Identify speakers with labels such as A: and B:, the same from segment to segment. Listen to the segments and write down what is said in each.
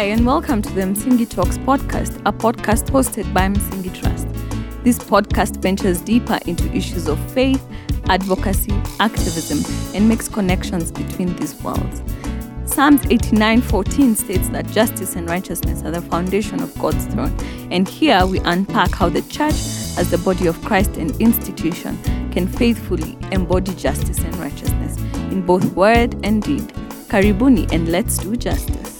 A: Hi, and welcome to the Msingi Talks podcast, a podcast hosted by Msingi Trust. This podcast ventures deeper into issues of faith, advocacy, activism, and makes connections between these worlds. Psalms 89:14 states that justice and righteousness are the foundation of God's throne. And here we unpack how the church, as the body of Christ and institution, can faithfully embody justice and righteousness in both word and deed. Karibuni and let's do justice.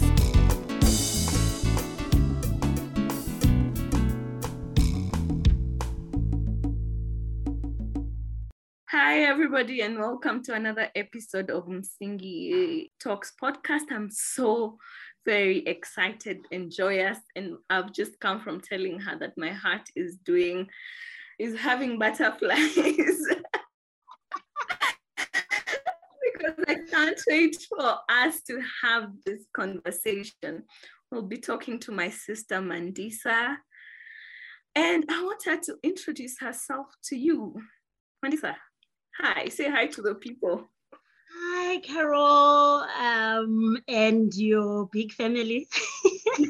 A: Hi, everybody, and welcome to another episode of Msingi Talks podcast. I'm so very excited and joyous, and I've just come from telling her that my heart is doing, is having butterflies. because I can't wait for us to have this conversation. We'll be talking to my sister Mandisa, and I want her to introduce herself to you. Mandisa, hi, say hi to the people.
B: Hi, Carol, um, and your big family.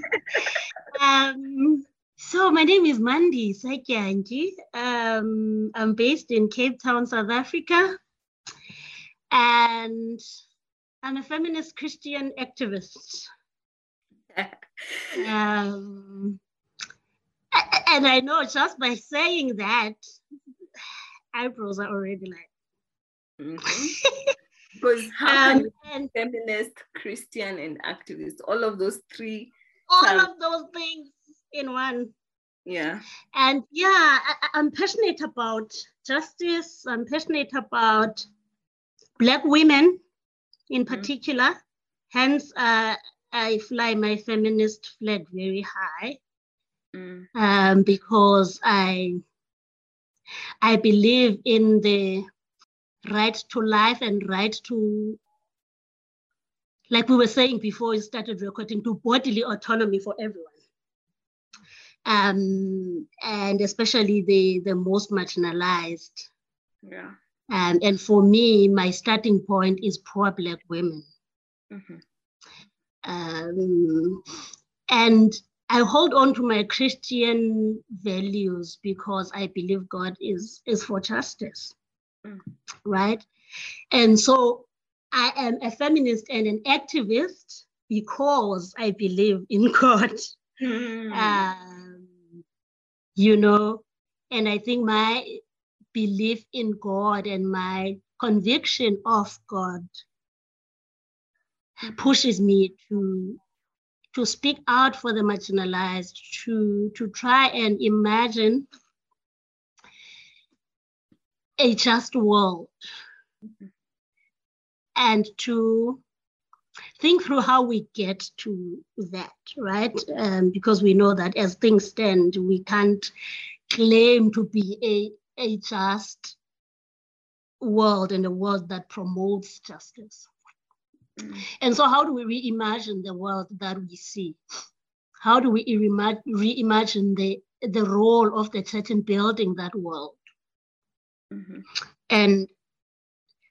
B: um, so my name is Mandy Sakyanji. Um, I'm based in Cape Town, South Africa, and I'm a feminist Christian activist. um, and I know just by saying that, eyebrows are already like.
A: Mhm. Because how
B: Um,
A: can you
B: and
A: be feminist, Christian, and activist, all of those three,
B: all
A: Sorry.
B: of those things in one.
A: yeah.
B: And yeah, I, I- I'm passionate about justice. I'm passionate about Black women in
A: Mhm.
B: particular. Hence, uh, I fly my feminist flag very high
A: Mm,
B: um, because I I believe in the right to life and right to, like we were saying before we started recording, to bodily autonomy for everyone. Um, and especially the, the most marginalized.
A: yeah.
B: Um, and for me, my starting point is poor Black women.
A: mhm,
B: Um, and I hold on to my Christian values because I believe God is, is for justice,
A: Mm.
B: right? And so I am a feminist and an activist because I believe in God,
A: Mm,
B: um, you know, and I think my belief in God and my conviction of God pushes me to to speak out for the marginalized, to to try and imagine a just world, and to think through how we get to that, right? Um, because we know that as things stand, we can't claim to be a a just world and a world that promotes justice.
A: mm,
B: And so, how do we reimagine the world that we see? How do we reima- reimagine the, the role of the church in building that world?
A: Mhm,
B: And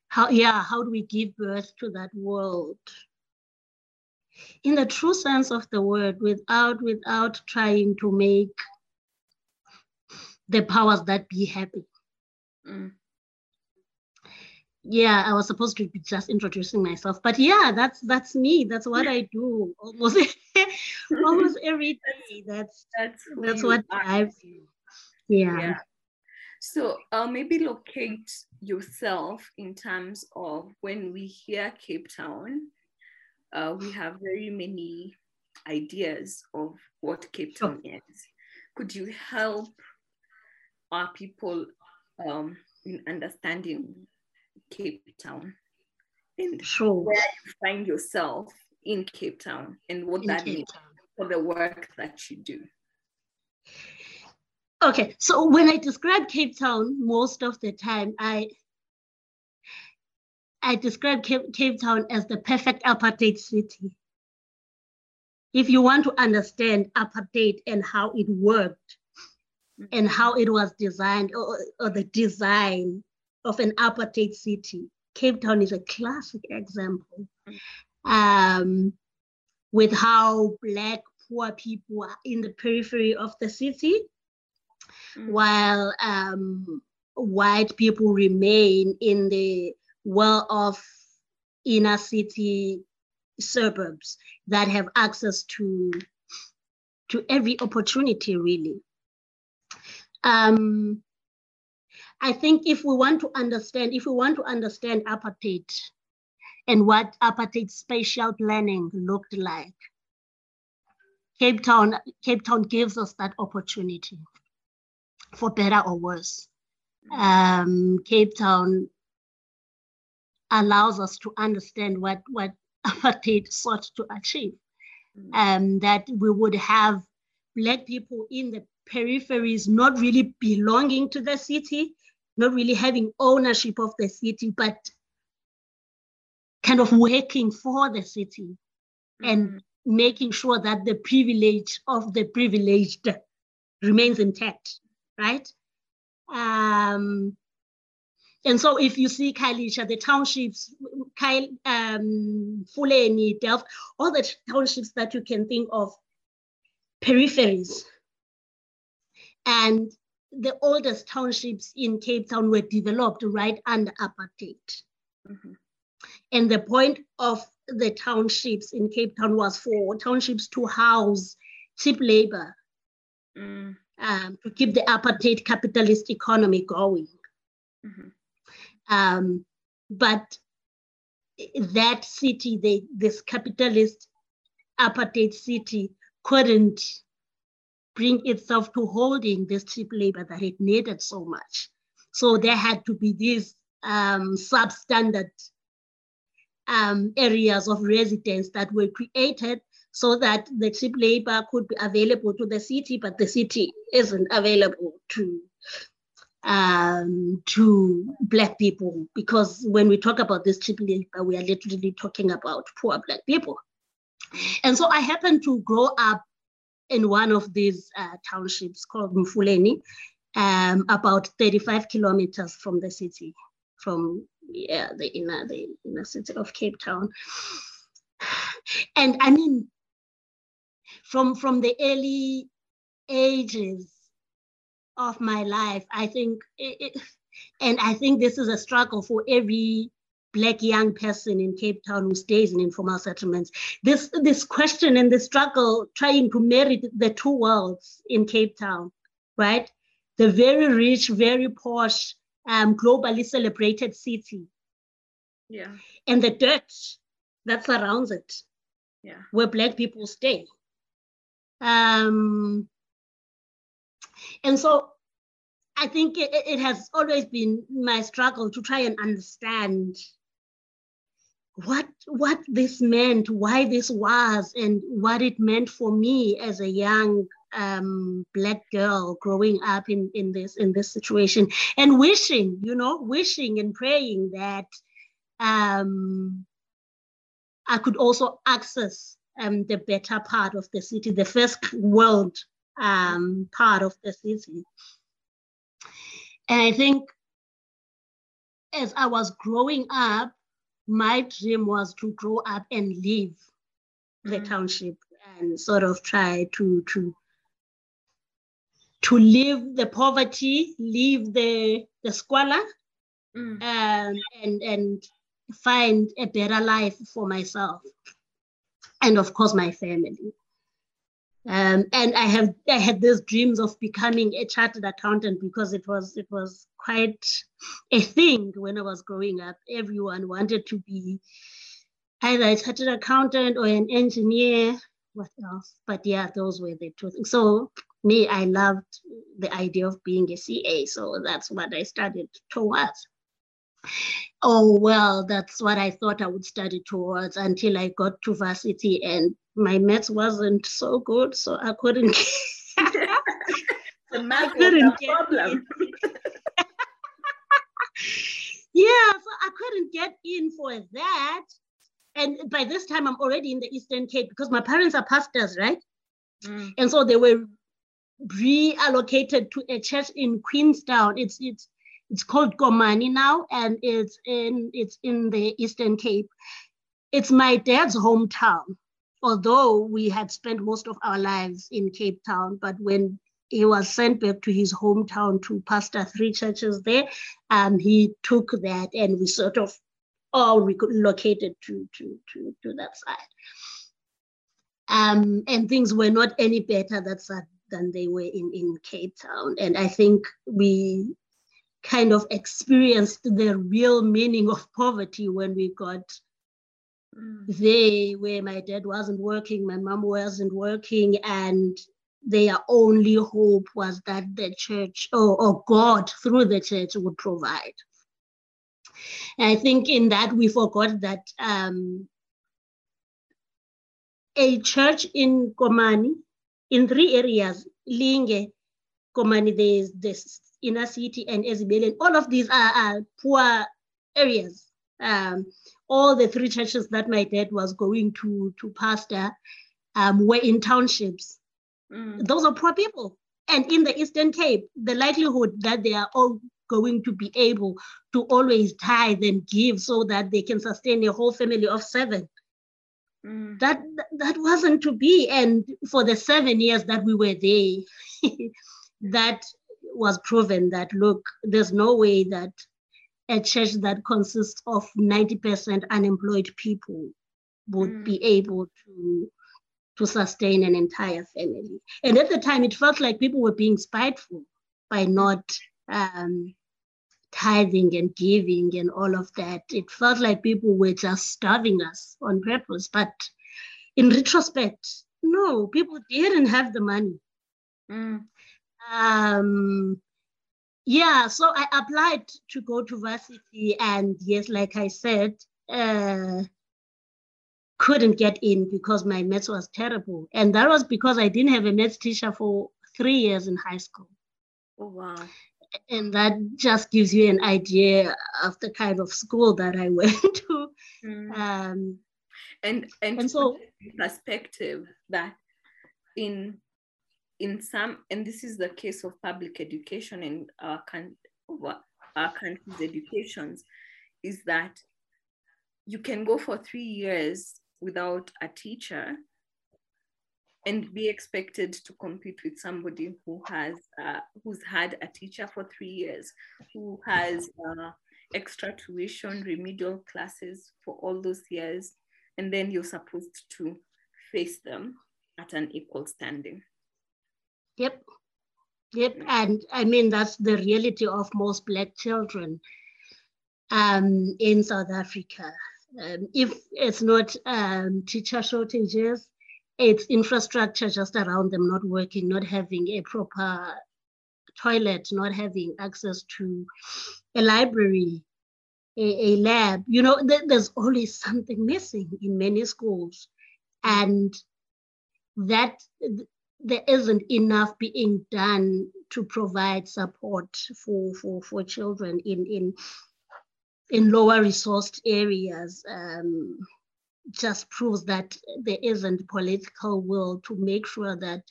B: how, yeah, how do we give birth to that world? In the true sense of the word, without without trying to make the powers that be happy.
A: mm.
B: Yeah, I was supposed to be just introducing myself, but yeah, that's that's me. That's what I do almost almost every day. That's
A: That's
B: that's what drives me. Yeah.
A: Yeah. So uh, maybe locate yourself in terms of when we hear Cape Town, uh, we have very many ideas of what Cape. Town is. Could you help our people um, in understanding Cape Town and
B: Sure.
A: where you find yourself in Cape Town and what
B: in
A: that
B: Cape
A: means
B: Town.
A: for the work that you do?
B: Okay, so when I describe Cape Town, most of the time I I describe Cape, Cape Town as the perfect apartheid city. If you want to understand apartheid and how it worked and how it was designed or, or the design of an apartheid city, Cape Town is a classic example. Um, with how Black poor people are in the periphery of the city, mm. while um, white people remain in the well-off inner city suburbs that have access to to every opportunity really um, i think if we want to understand if we want to understand apartheid and what apartheid spatial planning looked like cape town cape town gives us that opportunity for better or worse um, cape town allows us to understand what, what apartheid sought to achieve. Mm. Um, that we would have Black people in the peripheries not really belonging to the city, not really having ownership of the city, but kind of working for the city mm. and making sure that the privilege of the privileged remains intact, right? Um, and so if you see Khayelitsha, the townships, Kyle, um, Mfuleni, Delft, all the townships that you can think of, peripheries. And the oldest townships in Cape Town were developed right under apartheid. Mm-hmm. And the point of the townships in Cape Town was for townships to house cheap labor, mm. Um, to keep the apartheid capitalist economy going. Mm-hmm. Um, but that city, they, this capitalist apartheid city, couldn't bring itself to holding this cheap labor that it needed so much. So there had to be these um, substandard um, areas of residence that were created so that the cheap labor could be available to the city, but the city isn't available to um, to Black people, because when we talk about this cheap labor, we are literally talking about poor Black people. And so I happened to grow up in one of these uh, townships called Mfuleni, um, about 35 kilometers from the city, from yeah, the inner, the inner city of Cape Town. And I mean, from, from the early ages, of my life. I think, it, it, and I think this is a struggle for every black young person in Cape Town who stays in informal settlements. This this question and the struggle trying to marry the two worlds in Cape Town, right? The very rich, very posh, um, globally celebrated city.
A: Yeah.
B: And the dirt that surrounds it.
A: Yeah.
B: Where black people stay. Um, and so I think it, it has always been my struggle to try and understand what what this meant, why this was, and what it meant for me as a young um, black girl growing up in, in this in this situation, and wishing, you know, wishing and praying that um, I could also access um, the better part of the city, the first world um, part of the city. And I think as I was growing up, my dream was to grow up and leave the mm-hmm. township and sort of try to to to leave the poverty, leave the the squalor, mm. um, and and find a better life for myself, and of course my family. Um, and I have I had these dreams of becoming a chartered accountant because it was it was quite a thing when I was growing up. Everyone wanted to be either a chartered accountant or an engineer. What else? But yeah, those were the two things. So me, I loved the idea of being a CA. So that's what I studied towards. Oh well, that's what I thought I would study towards until I got to varsity and my maths wasn't so good, so I couldn't.
A: the math couldn't get problem.
B: yeah, so I couldn't get in for that. And by this time, I'm already in the Eastern Cape because my parents are pastors, right? Mm. And so they were reallocated to a church in Queenstown. It's it's it's called Gomani now, and it's in it's in the Eastern Cape. It's my dad's hometown. although we had spent most of our lives in Cape Town, but when he was sent back to his hometown to pastor three churches there, um, he took that and we sort of all relocated to, to, to, to that side. Um, and things were not any better that side than they were in, in Cape Town. And I think we kind of experienced the real meaning of poverty when we got mm. there, where my dad wasn't working, my mom wasn't working, and their only hope was that the church or, or God through the church would provide. And I think in that we forgot that um, a church in Komani, in three areas, Linge, Komani, there's this inner city and Ezibele, all of these are, are poor areas. Um, all the three churches that my dad was going to to pastor um, were in townships. Mm. Those are poor people. And in the Eastern Cape, the likelihood that they are all going to be able to always tithe and give so that they can sustain a whole family of seven. Mm. That that wasn't to be. And for the seven years that we were there, that was proven that look, there's no way that a church that consists of 90% unemployed people would mm. be able to to sustain an entire family. And at the time, it felt like people were being spiteful by not um, tithing and giving and all of that. It felt like people were just starving us on purpose. But in retrospect, no, people didn't have the money. Mm. Um, yeah, so I applied to go to varsity, and yes, like I said, uh, couldn't get in because my maths was terrible. And that was because I didn't have a maths teacher for three years in high school.
A: Oh, wow.
B: And that just gives you an idea of the kind of school that I went to. Mm. Um,
A: and, and, and so perspective that in in some and this is the case of public education in our, our country's educations is that you can go for three years without a teacher and be expected to compete with somebody who has uh, who's had a teacher for three years who has uh, extra tuition remedial classes for all those years and then you're supposed to face them at an equal standing
B: yep yep and i mean that's the reality of most black children um, in south africa um, if it's not um, teacher shortages, it's infrastructure just around them not working, not having a proper toilet, not having access to a library, a, a lab. You know, th- there's always something missing in many schools. And that th- there isn't enough being done to provide support for, for, for children in, in in lower resourced areas um, just proves that there isn't political will to make sure that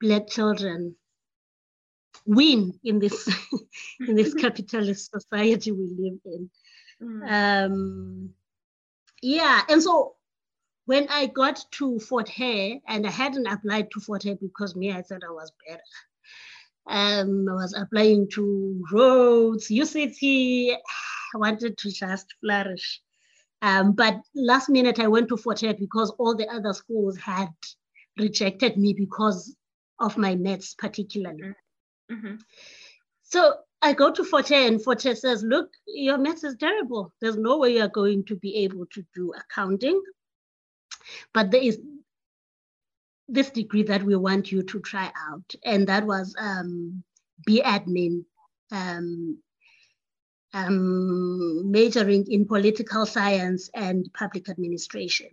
B: black children win in this in this capitalist society we live in mm. um, yeah and so when i got to fort hare and i hadn't applied to fort hare because me i thought i was better um, i was applying to Rhodes uct I wanted to just flourish. Um, but last minute, I went to Fort Hare because all the other schools had rejected me because of my maths, particularly. Mm-hmm. mm-hmm. So I go to Fort Hare, and Fort Hare says, Look, your maths is terrible. There's no way you're going to be able to do accounting. But there is this degree that we want you to try out. And that was um, B admin um, um, majoring in political science and public administration.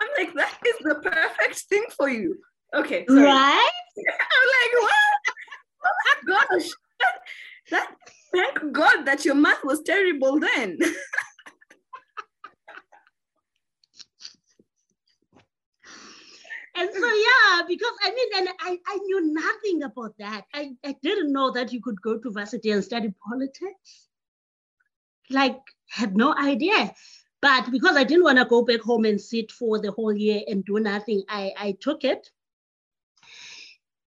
A: I'm like, that is the perfect thing for you. Okay.
B: Sorry. Right?
A: I'm like, what? Oh my gosh. That, that, thank God that your math was terrible then.
B: and so yeah, because I mean, and I, I knew nothing about that. I, I didn't know that you could go to varsity and study politics. Like, had no idea. But because I didn't want to go back home and sit for the whole year and do nothing, I, I took it.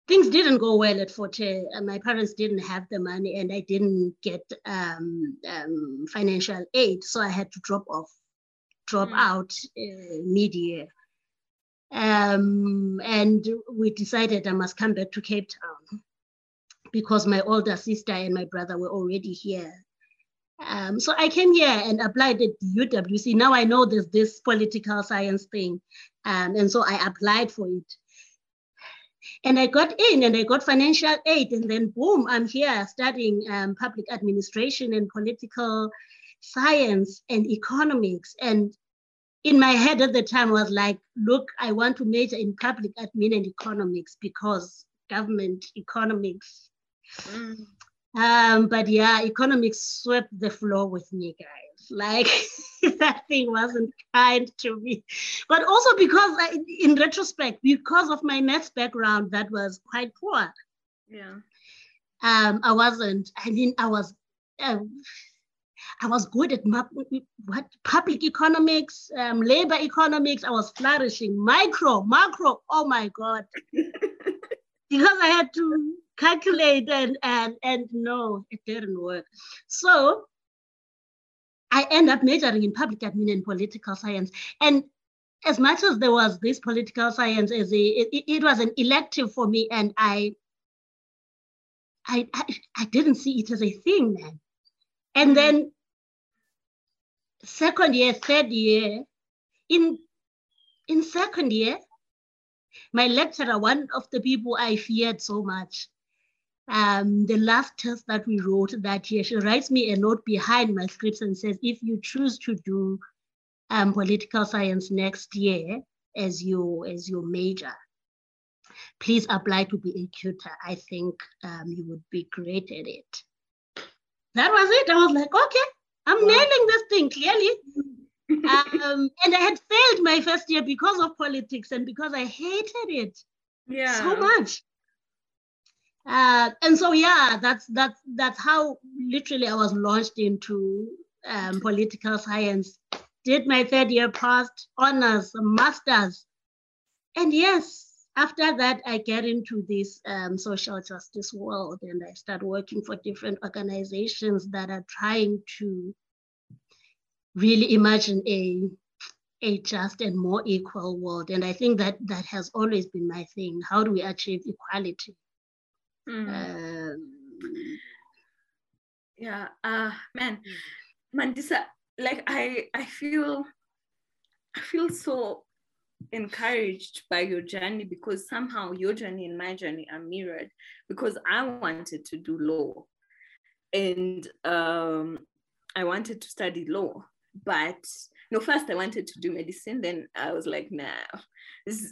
B: Things didn't go well at Fort Hare. My parents didn't have the money and I didn't get um, um, financial aid. So I had to drop off, drop mm. out uh, mid year. Um, and we decided I must come back to Cape Town because my older sister and my brother were already here. Um, so I came here and applied at UWC. Now I know there's this political science thing. Um, and so I applied for it. And I got in and I got financial aid. And then, boom, I'm here studying um, public administration and political science and economics. And in my head at the time was like, look, I want to major in public admin and economics because government economics. Mm. Um, but yeah, economics swept the floor with me, guys. Like that thing wasn't kind to me. But also because, I, in retrospect, because of my maths background, that was quite poor.
A: Yeah.
B: Um, I wasn't. I mean, I was. Um, I was good at what public economics, um, labor economics. I was flourishing. Micro, macro. Oh my god! because I had to calculate and and and no, it didn't work. So I end up majoring in public admin and political science. And as much as there was this political science as a it, it was an elective for me, and I, I I I didn't see it as a thing then. And then second year, third year, in in second year, my lecturer, one of the people I feared so much, um, the last test that we wrote that year, she writes me a note behind my scripts and says, if you choose to do um, political science next year as your as your major, please apply to be a tutor. I think um, you would be great at it. That was it. I was like, okay, I'm nailing this thing clearly. um, and I had failed my first year because of politics and because I hated it
A: yeah.
B: so much. Uh, and so yeah, that's that's that's how literally I was launched into um, political science. Did my third year, passed honors, masters, and yes, after that I get into this um, social justice world, and I start working for different organizations that are trying to really imagine a a just and more equal world. And I think that that has always been my thing. How do we achieve equality?
A: Mm. Um, yeah, uh, man, Mandisa, like I, I feel, I feel so encouraged by your journey because somehow your journey and my journey are mirrored. Because I wanted to do law, and um, I wanted to study law, but no, first I wanted to do medicine. Then I was like, nah, it's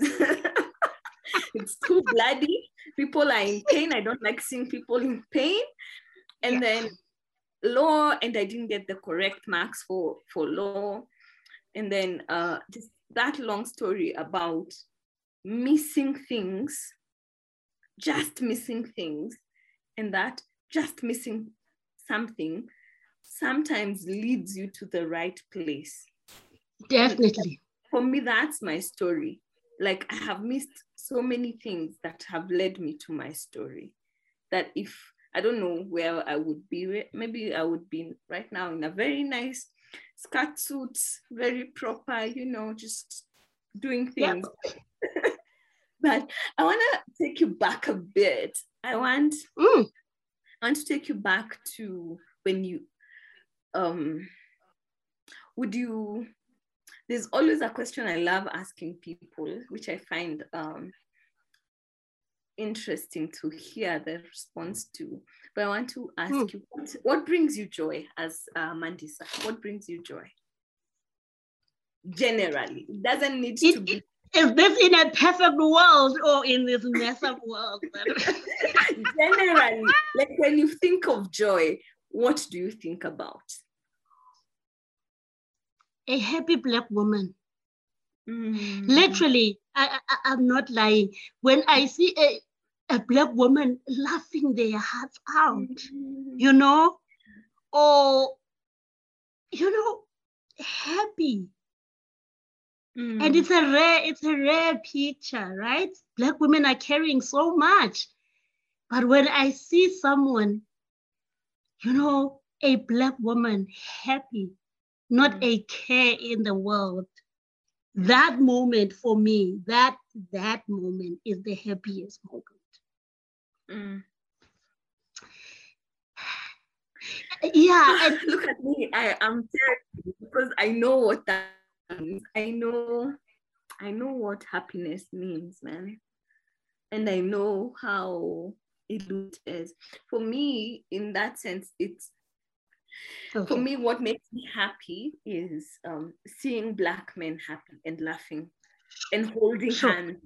A: too bloody. People are in pain. I don't like seeing people in pain. And yeah. then law, and I didn't get the correct marks for, for law. And then uh, just that long story about missing things, just missing things, and that just missing something sometimes leads you to the right place.
B: Definitely.
A: For me, that's my story. Like I have missed so many things that have led me to my story that if I don't know where I would be, maybe I would be right now in a very nice skirt suit, very proper, you know, just doing things. but I want to take you back a bit. I want, mm. I want to take you back to when you, um, would you there's always a question I love asking people, which I find um, interesting to hear the response to. But I want to ask hmm. you, what, what, brings you joy as uh, Mandisa? What brings you joy? Generally, it doesn't need it, to be.
B: Is this in a perfect world or in this mess of world?
A: Generally, like when you think of joy, what do you think about?
B: a happy black woman. Mm. Literally, I, I, am not lying. When I see a, a black woman laughing their hearts out, mm. you know, or, you know, happy.
A: Mm.
B: And it's a rare, it's a rare picture, right? Black women are carrying so much. But when I see someone, you know, a black woman happy, not
A: Mm.
B: a care in the world, that moment for me, that that moment is the happiest moment.
A: Mm.
B: Yeah, and
A: Look at me. I am because I know what that means. I know I know what happiness means, man. And I know how it is. For me, in that sense, it's for me what makes me happy is um, seeing black men happy and laughing and holding
B: Sure.
A: hands.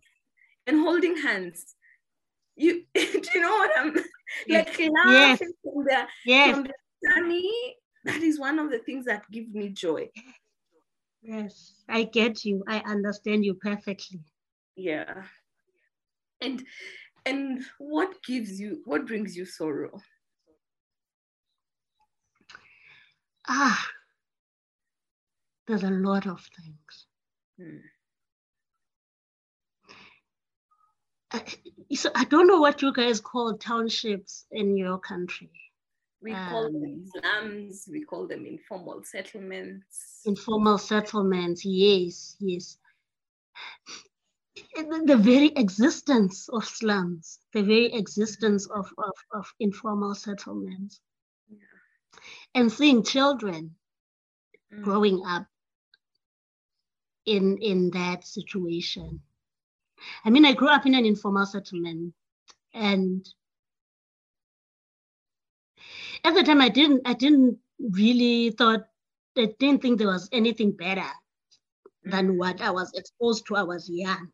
A: And holding hands. You do you know what i'm
B: Yes.
A: like laughing from the
B: yes,
A: from the sunny that is one of the things that give me joy.
B: Yes, I get you. I understand you perfectly.
A: yeah. And and what gives you what brings you sorrow
B: Ah, there's a lot of things.
A: Hmm.
B: I, so I don't know what you guys call townships in your country.
A: we call them
B: Um,
A: slums we call them informal settlements
B: Informal settlements, yes, yes. The, the very existence of slums, the very existence of, of, of informal settlements, and seeing children
A: Mm.
B: growing up in in that situation. I mean, I grew up in an informal settlement, and at the time, I didn't I didn't really thought I didn't think there was anything better than what I was exposed to. I was young,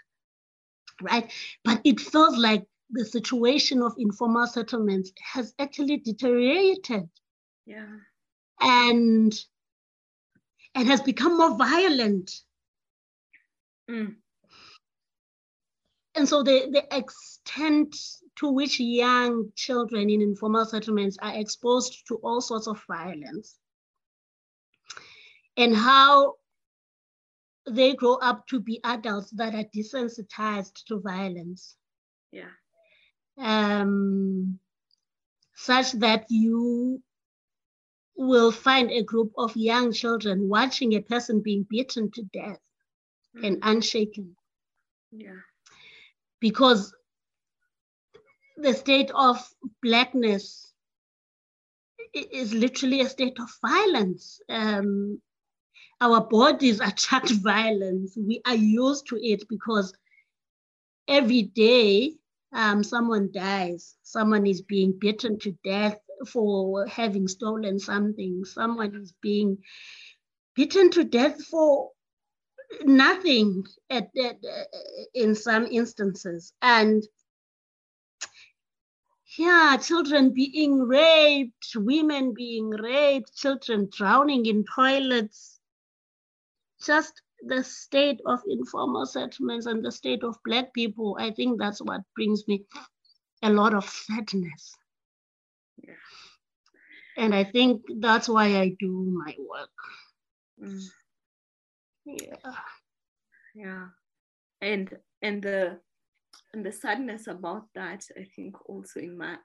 B: right? But it feels like the situation of informal settlements has actually deteriorated
A: yeah
B: and and has become more violent.
A: Mm.
B: And so the, the extent to which young children in informal settlements are exposed to all sorts of violence and how they grow up to be adults that are desensitized to violence,
A: yeah
B: um, such that you will find a group of young children watching a person being beaten to death and
A: Mm.
B: unshaken.
A: yeah
B: because the state of blackness is literally a state of violence. Um, our bodies attract violence. We are used to it because every day um, someone dies, someone is being beaten to death for having stolen something, someone is being beaten to death for nothing at, at, uh, in some instances. And yeah children being raped women being raped children drowning in toilets. Just the state of informal settlements and the state of black people i think that's what brings me a lot of sadness. And i think that's why i do my work.
A: Mm.
B: yeah.
A: Yeah. And and the and the sadness about that i think also in my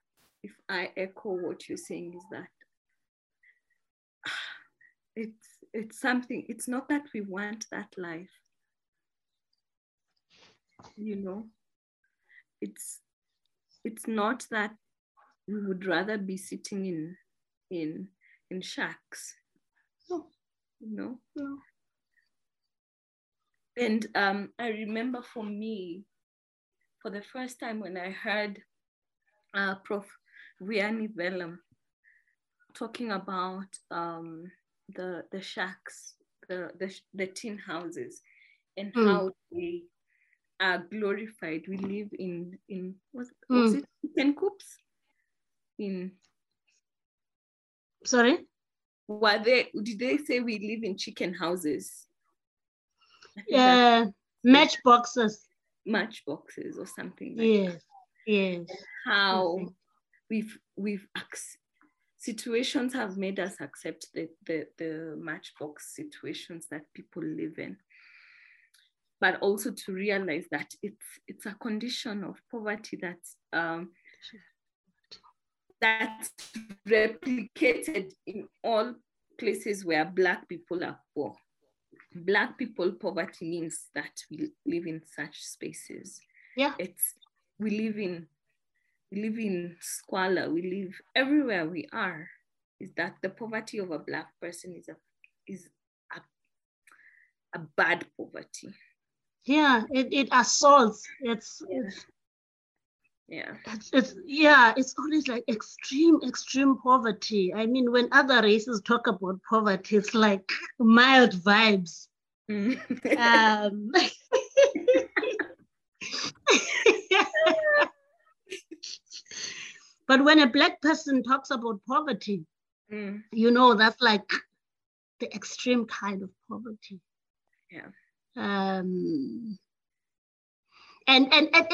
A: if i echo what you're saying is that it's it's something it's not that we want that life. You know? It's it's not that we would rather be sitting in in in shacks
B: No.
A: know
B: no.
A: and um, I remember for me, for the first time when I heard uh, Prof. Vianney Vellam talking about um, the the shacks, the the, the tin houses, and
B: Mm.
A: how they are glorified. We live in in what was
B: Mm.
A: it chicken coops? In
B: sorry?
A: Were they did they say we live in chicken houses? Yeah, think that's
B: uh, matchboxes.
A: Matchboxes or something like that.
B: yes. Yes.
A: how we've we've ac- situations have made us accept the, the, the matchbox situations that people live in. But also to realize that it's it's a condition of poverty that's um, that's replicated in all places where black people are poor. Black people poverty means that we live in such spaces.
B: Yeah.
A: It's we live in we live in squalor. We live everywhere we are. Is that the poverty of a black person is a is a, a bad poverty.
B: Yeah it, it assaults. It's,
A: yeah.
B: it's
A: yeah.
B: It's, it's yeah it's always like extreme extreme poverty. I mean when other races talk about poverty it's like mild vibes.
A: Mm.
B: um but when a black person talks about poverty
A: Mm.
B: you know that's like the extreme kind of poverty.
A: Yeah.
B: Um and and and,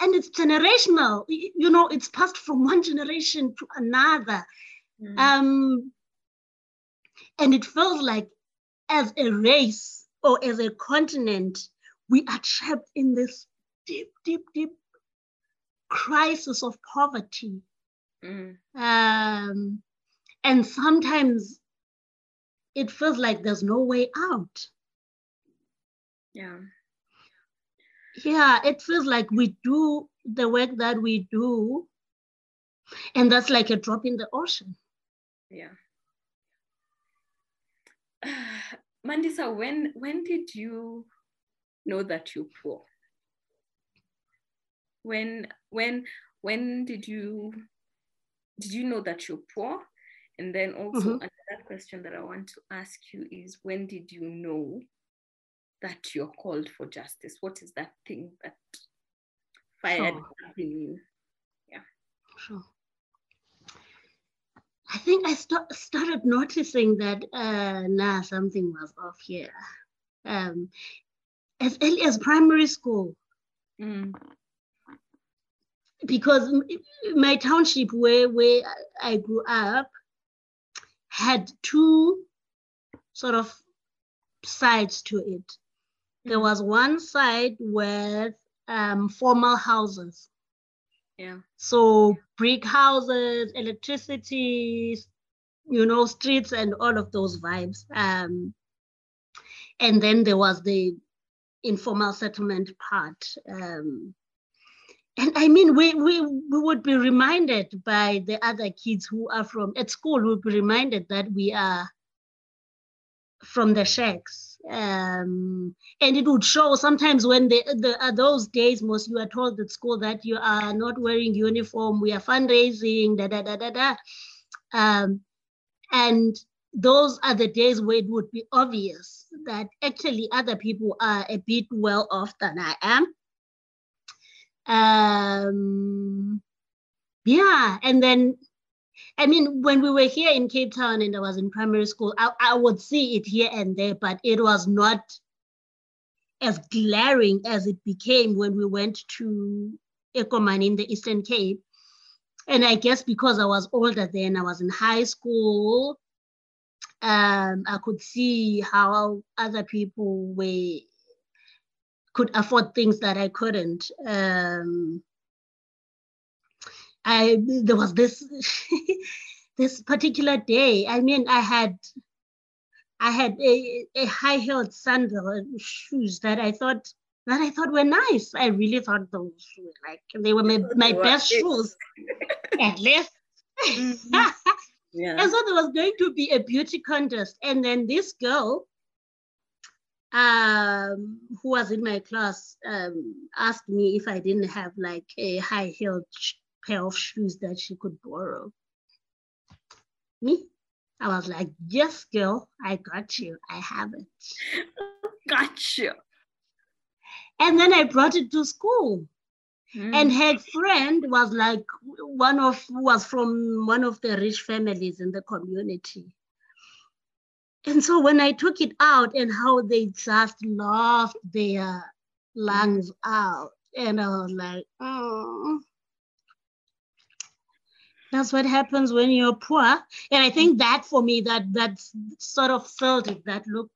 B: and- it's generational. You know it's passed from one generation to another.
A: Mm.
B: um and it feels like as a race or as a continent we are trapped in this deep deep deep crisis of poverty.
A: Mm.
B: um and sometimes it feels like there's no way out.
A: Yeah
B: yeah it feels like we do the work that we do and that's like a drop in the ocean.
A: Yeah. Mandisa when when did you know that you're poor? When when when did you did you know that you're poor? And then also
B: Mhm.
A: another question that i want to ask you is when did you know that you're called for justice what is that thing that fired
B: Sure.
A: in you Yeah.
B: Sure. I think I sta- started noticing that uh, nah, something was off here. Um, as early as primary school,
A: Mm.
B: because my township where where I grew up had two sort of sides to it. There was one side with um, formal houses,
A: yeah
B: so brick houses, electricity, you know, streets, and all of those vibes. Um, and then there was the informal settlement part. Um, and I mean, we, we we would be reminded by the other kids who are from at school. Would be reminded that we are from the shacks, um, and it would show sometimes when the the are those days. Most you are told at school that you are not wearing uniform. We are fundraising. Da da da da da. Um, and those are the days where it would be obvious that actually other people are a bit well off than I am. Um, yeah, and then I mean, when we were here in Cape Town and I was in primary school, I, I would see it here and there, but it was not as glaring as it became when we went to Ekoman in the Eastern Cape. And I guess because I was older then, I was in high school, um, I could see how other people were could afford things that I couldn't. Um, I there was this this particular day. I mean, I had I had a, a high heeled sandal and shoes that I thought that I thought were nice. I really thought those were like they were my, my best shoes at least.
A: Mhm. yeah
B: And so there was going to be a beauty contest. And then this girl, um, who was in my class, um, asked me if I didn't have like a high heeled pair of shoes that she could borrow. Me? I was like, yes, girl, I got you. I have it.
A: Got you.
B: And then I brought it to school. And
A: Mm.
B: her friend was like one of was from one of the rich families in the community. And so when I took it out and how they just laughed their lungs out, and I was like, oh. That's what happens when you're poor. And I think that for me, that that sort of felt it, that look,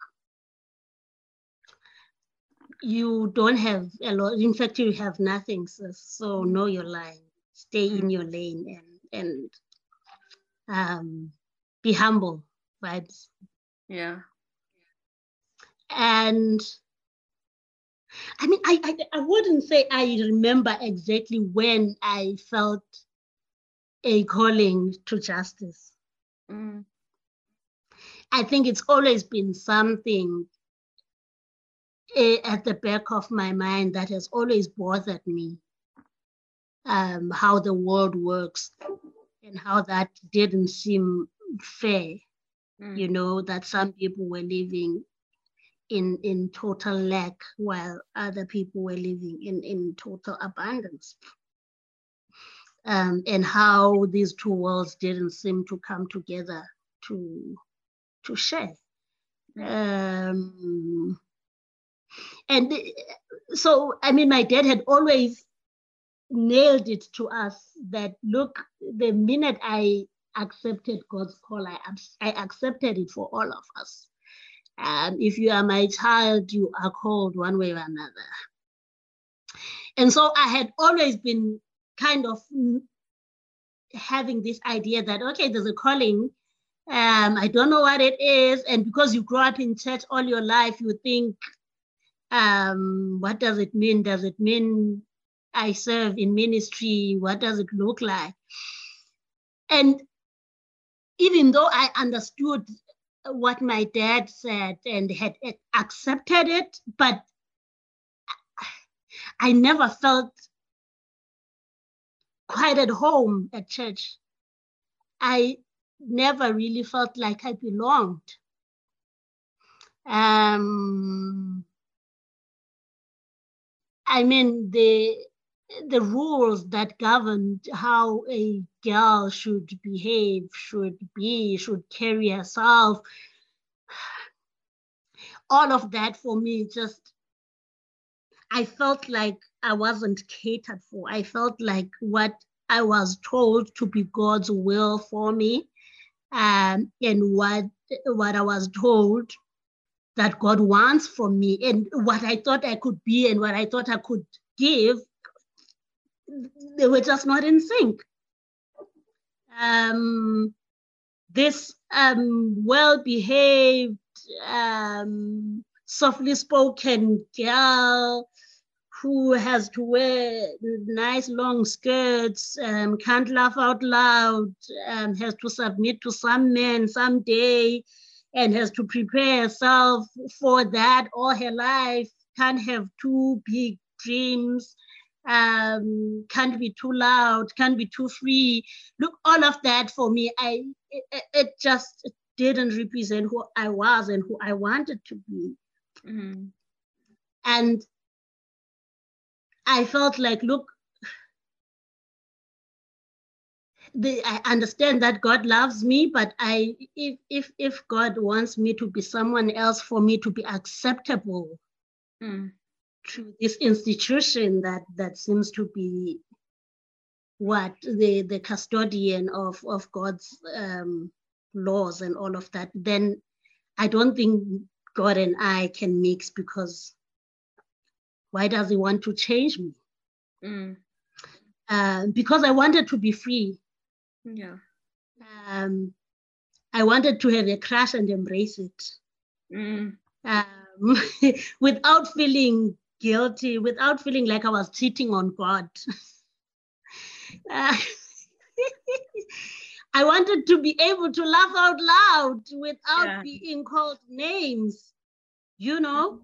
B: you don't have a lot. In fact, you have nothing. So, so know your line. Stay in your lane and and um, be humble vibes.
A: Yeah.
B: And I mean, I, I I wouldn't say I remember exactly when I felt a calling to justice.
A: Mm.
B: I think it's always been something uh, at the back of my mind that has always bothered me. Um, how the world works and how that didn't seem fair.
A: Mm.
B: You know, that some people were living in, in total lack while other people were living in, in total abundance um, and how these two worlds didn't seem to come together to to share. Um, and so, I mean, my dad had always nailed it to us that look, the minute I accepted God's call, I, I accepted it for all of us. Um, if you are my child, you are called one way or another. And so I had always been kind of having this idea that okay there's a calling um, i don't know what it is and because you grow up in church all your life you think um, what does it mean? Does it mean i serve in ministry? What does it look like? And even though i understood what my dad said and had accepted it but i never felt quite at home at church. I never really felt like I belonged. Um, I mean, the the rules that governed how a girl should behave, should be, should carry herself, all of that for me just I felt like I wasn't catered for. I felt like what I was told to be God's will for me, um, and what what I was told that God wants from me, and what I thought I could be, and what I thought I could give, they were just not in sync. Um, this um, well-behaved, um, softly spoken girl who has to wear nice long skirts, um, can't laugh out loud, um, has to submit to some man someday, and has to prepare herself for that all her life, can't have too big dreams, um, can't be too loud, can't be too free. Look, all of that for me, I it, it just didn't represent who I was and who I wanted to be.
A: Mm-hmm.
B: And I felt like, look, the, I understand that God loves me, but I if if if God wants me to be someone else for me to be acceptable
A: mm.
B: to this institution that that seems to be what the the custodian of of God's um, laws and all of that, then I don't think God and I can mix because why does he want to change me?
A: Mm.
B: Uh, because I wanted to be free.
A: Yeah.
B: Um, I wanted to have a crush and embrace it.
A: Mm.
B: Um, without feeling guilty, without feeling like I was cheating on God. uh, I wanted to be able to laugh out loud without yeah. being called names, you know?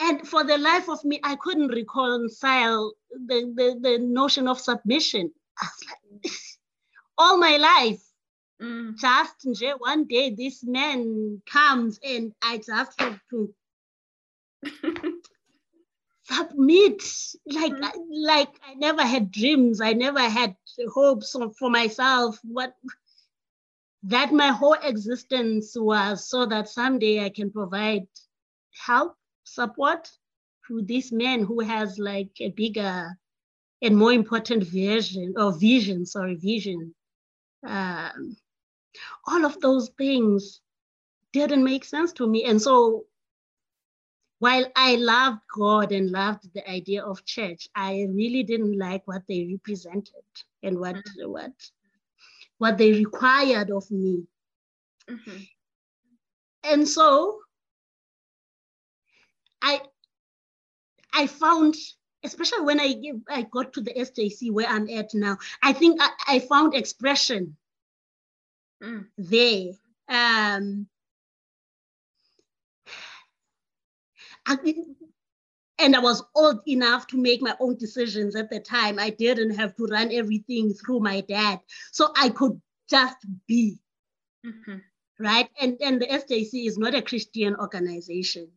B: And for the life of me, I couldn't reconcile the, the, the notion of submission. I was like, all my life,
A: mm.
B: just one day this man comes and I just have to submit. Like, mm. like I never had dreams. I never had hopes for myself. What that my whole existence was so that someday I can provide help support to this man who has like a bigger and more important vision or vision, sorry, vision. Um, all of those things didn't make sense to me. And so while I loved God and loved the idea of church, I really didn't like what they represented and what mm-hmm. what what they required of me. Mm-hmm. And so I I found, especially when I I got to the SJC where I'm at now, I think I, I found expression mm. there. Um, I, and I was old enough to make my own decisions at the time. I didn't have to run everything through my dad. So I could just be. Mm-hmm. Right. And and the SJC is not a Christian organization.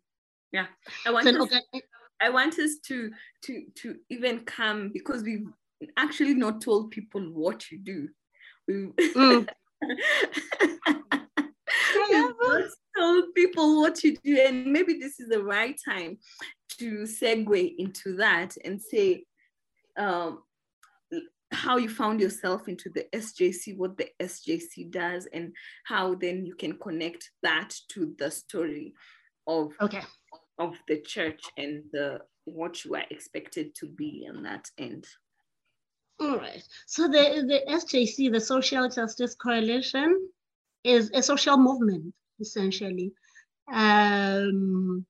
A: Yeah. I want, us, I want us to to to even come because we've actually not told people what you do. We mm. told people what you do, and maybe this is the right time to segue into that and say um, how you found yourself into the SJC, what the SJC does, and how then you can connect that to the story of
B: okay.
A: Of the church and the what you are expected to be on that end.
B: All right. So the, the SJC, the Social Justice Coalition, is a social movement essentially. Um,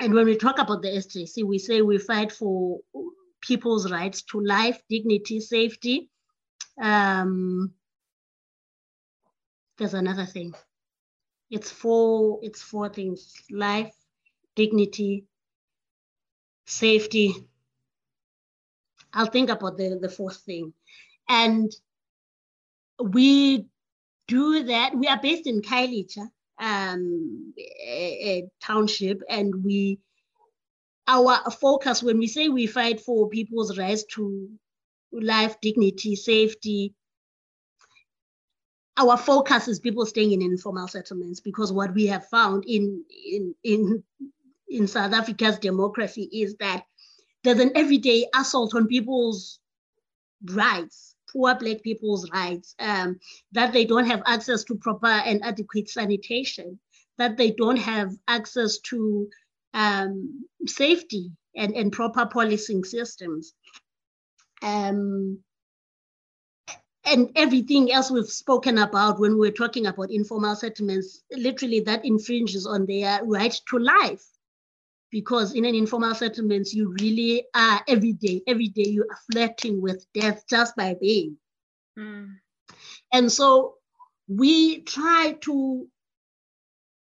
B: and when we talk about the SJC, we say we fight for people's rights to life, dignity, safety. Um, there's another thing. It's four, it's four things, life, dignity, safety. I'll think about the, the fourth thing. And we do that. We are based in Khayelitsha um, a, a township, and we our focus when we say we fight for people's rights to life, dignity, safety, our focus is people staying in informal settlements because what we have found in in in in South Africa's democracy is that there's an everyday assault on people's rights poor Black people's rights, um, that they don't have access to proper and adequate sanitation, that they don't have access to um, safety and, and proper policing systems. Um, and everything else we've spoken about when we're talking about informal settlements, literally that infringes on their right to life because in an informal settlement, you really are every day, every day you are flirting with death just by being. Mm. And so we try to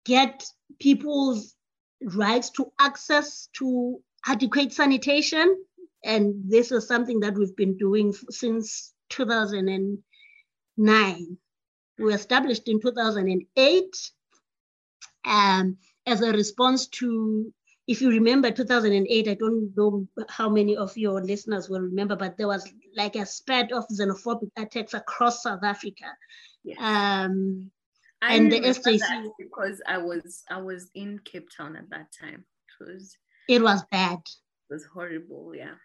B: get people's rights to access to adequate sanitation. And this is something that we've been doing since 2009. We established in 2008 um, as a response to if you remember 2008, I don't know how many of your listeners will remember, but there was like a spread of xenophobic attacks across South Africa.
A: Yes. Um, I and the SJC because I was I was in Cape Town at that time. It was
B: it was bad.
A: It was horrible, yeah.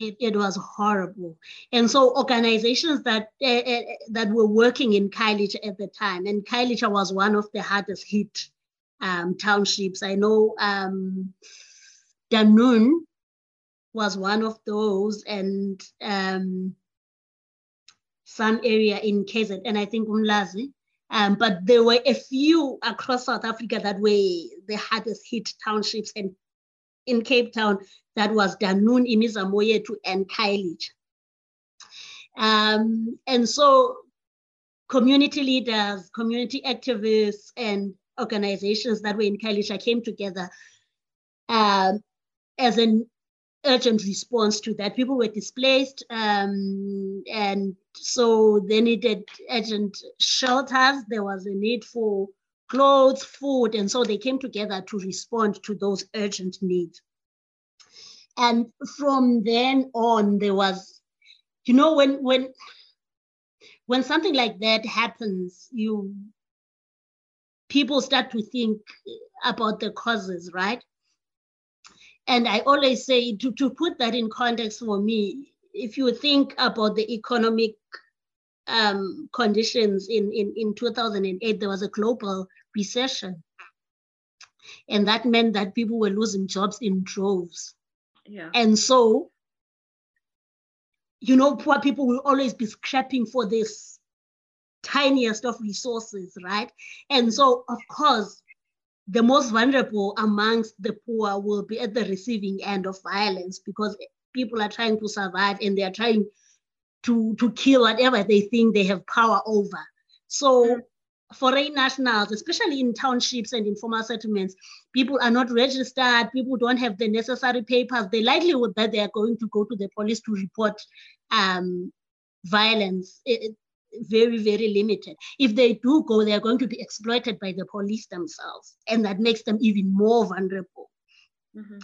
B: It, it was horrible, and so organizations that uh, uh, that were working in Khayelitsha at the time, and Khayelitsha was one of the hardest hit um, townships. I know um, Dunoon was one of those, and um, some area in KZN, and I think Umlazi. Um, but there were a few across South Africa that were the hardest hit townships, and in Cape Town, that was Dunoon, Imizamo Yethu, and Khayelitsha. Um, and so community leaders, community activists, and organizations that were in Khayelitsha came together um, as an urgent response to that. People were displaced, um, and so they needed urgent shelters. There was a need for clothes, food, and so they came together to respond to those urgent needs. And from then on, there was, you know, when when when something like that happens, you people start to think about the causes, right? And I always say to, to put that in context for me, if you think about the economic um, conditions in, in, in 2008, there was a global recession. And that meant that people were losing jobs in droves.
A: Yeah.
B: And so, you know, poor people will always be scrapping for this tiniest of resources, right? And so, of course, the most vulnerable amongst the poor will be at the receiving end of violence because people are trying to survive and they are trying to, to kill whatever they think they have power over. So mm. foreign nationals, especially in townships and informal settlements, people are not registered, people don't have the necessary papers. The likelihood that they are going to go to the police to report um, violence it, very, very limited. If they do go, they are going to be exploited by the police themselves, and that makes them even more vulnerable. Mm-hmm.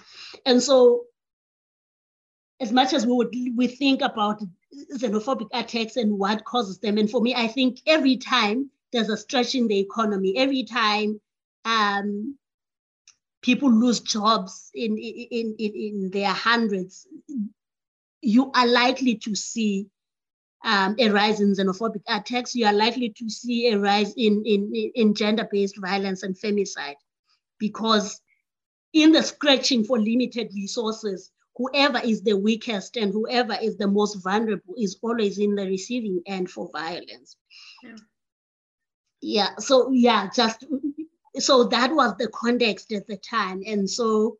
B: And so as much as we would we think about xenophobic attacks and what causes them, and for me, I think every time there's a stretch in the economy, every time um, people lose jobs in, in, in, in their hundreds, you are likely to see um, a rise in xenophobic attacks. You are likely to see a rise in, in, in gender-based violence and femicide because in the scratching for limited resources, whoever is the weakest and whoever is the most vulnerable is always in the receiving end for violence. Yeah. yeah. So yeah, just so that was the context at the time, and so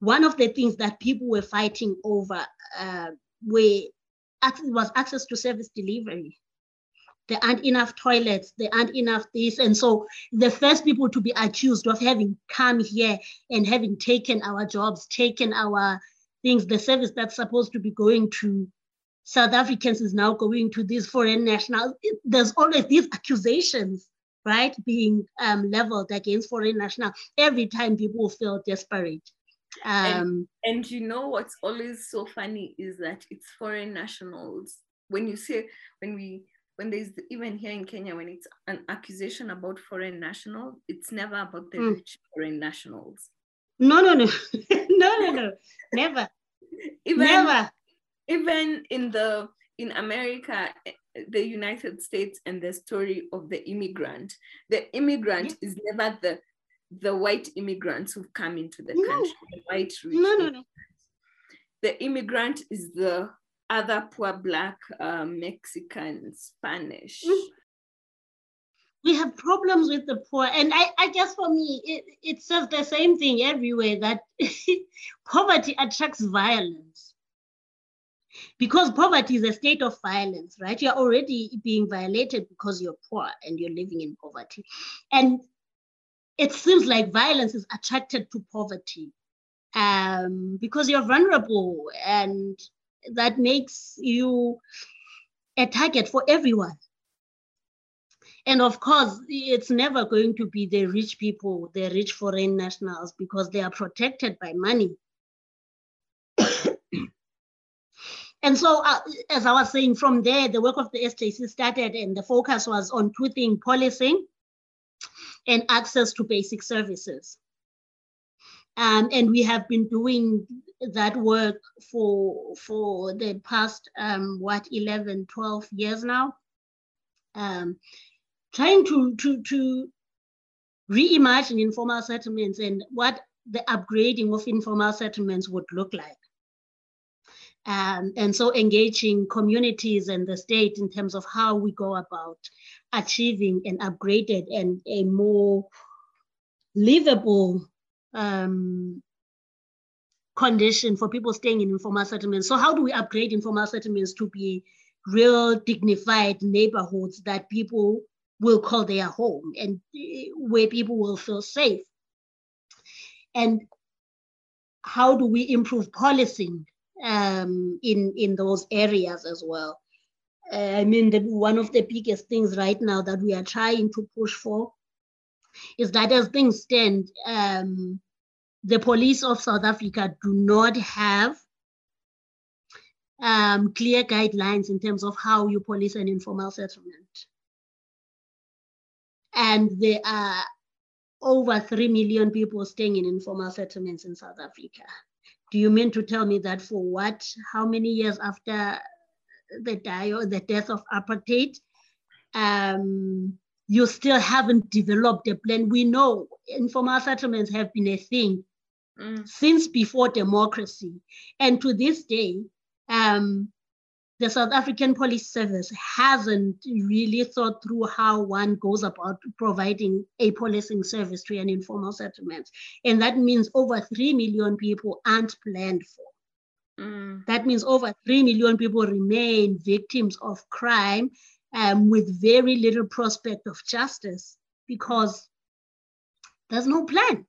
B: one of the things that people were fighting over uh, were was access to service delivery. There aren't enough toilets, there aren't enough this. And so the first people to be accused of having come here and having taken our jobs, taken our things, the service that's supposed to be going to South Africans is now going to these foreign nationals. There's always these accusations, right, being um, leveled against foreign nationals every time people feel desperate.
A: Um, and, and you know what's always so funny is that it's foreign nationals. When you say, when we, when there's even here in Kenya, when it's an accusation about foreign nationals, it's never about the mm. rich foreign nationals.
B: No, no, no, no, no, no, never,
A: even,
B: never.
A: Even in the in America, the United States, and the story of the immigrant, the immigrant yeah. is never the the white immigrants who've come into the no. country, the white rich
B: no, no, no.
A: The immigrant is the other poor black, uh, Mexican, Spanish. Mm
B: we have problems with the poor. And I, I guess for me, it, it says the same thing everywhere that poverty attracts violence. Because poverty is a state of violence, right? You're already being violated because you're poor and you're living in poverty. And it seems like violence is attracted to poverty um, because you're vulnerable and that makes you a target for everyone and of course, it's never going to be the rich people, the rich foreign nationals, because they are protected by money. and so, uh, as I was saying, from there, the work of the SJC started, and the focus was on two things policing and access to basic services. Um, and we have been doing that work for for the past um, what 11 12 years now um, trying to, to, to reimagine informal settlements and what the upgrading of informal settlements would look like. Um, and so engaging communities and the state in terms of how we go about achieving an upgraded and a more livable um, condition for people staying in informal settlements. So how do we upgrade informal settlements to be real dignified neighborhoods that people will call their home and eh, where people will feel safe. And how do we improve policing um, in, in those areas as well? Uh, I mean, the, one of the biggest things right now that we are trying to push for is that as things stand, um, the police of South Africa do not have um, clear guidelines in terms of how you police an informal settlement and there are over 3 million people staying in informal settlements in South Africa. Do you mean to tell me that for what? How many years after the die or the death of apartheid, um, you still haven't developed a plan? We know informal settlements have been a thing mm. since before democracy, and to this day, um, the South African Police Service hasn't really thought through how one goes about providing a policing service to an informal settlement. And that means over 3 million people aren't planned for. Mm. That means over 3 million people remain victims of crime um, with very little prospect of justice because there's no plan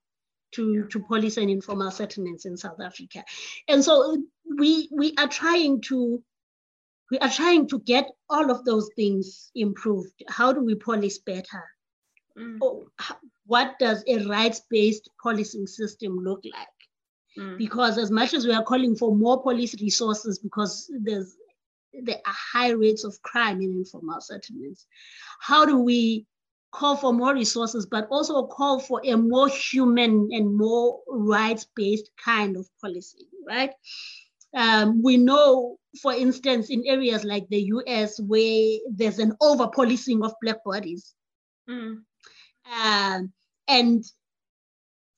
B: to, to police and informal settlements in South Africa. And so we, we are trying to we are trying to get all of those things improved. How do we police better? Mm. Oh, what does a rights-based policing system look like? Mm. Because as much as we are calling for more police resources, because there's there are high rates of crime in informal settlements, how do we call for more resources, but also call for a more human and more rights-based kind of policy, right? Um, we know, for instance, in areas like the US where there's an over policing of Black bodies. Mm. Um, and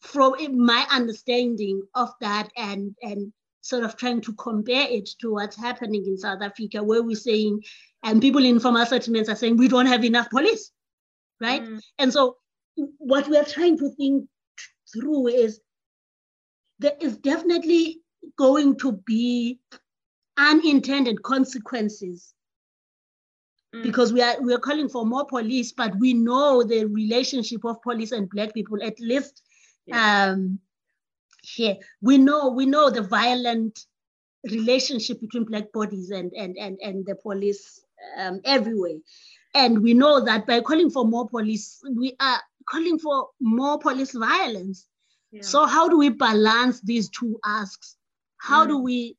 B: from my understanding of that and, and sort of trying to compare it to what's happening in South Africa, where we're saying, and people in formal settlements are saying, we don't have enough police, right? Mm. And so what we are trying to think through is there is definitely going to be unintended consequences mm. because we are we are calling for more police but we know the relationship of police and black people at least yeah. um here we know we know the violent relationship between black bodies and and and, and the police um, everywhere and we know that by calling for more police we are calling for more police violence yeah. so how do we balance these two asks how mm. do we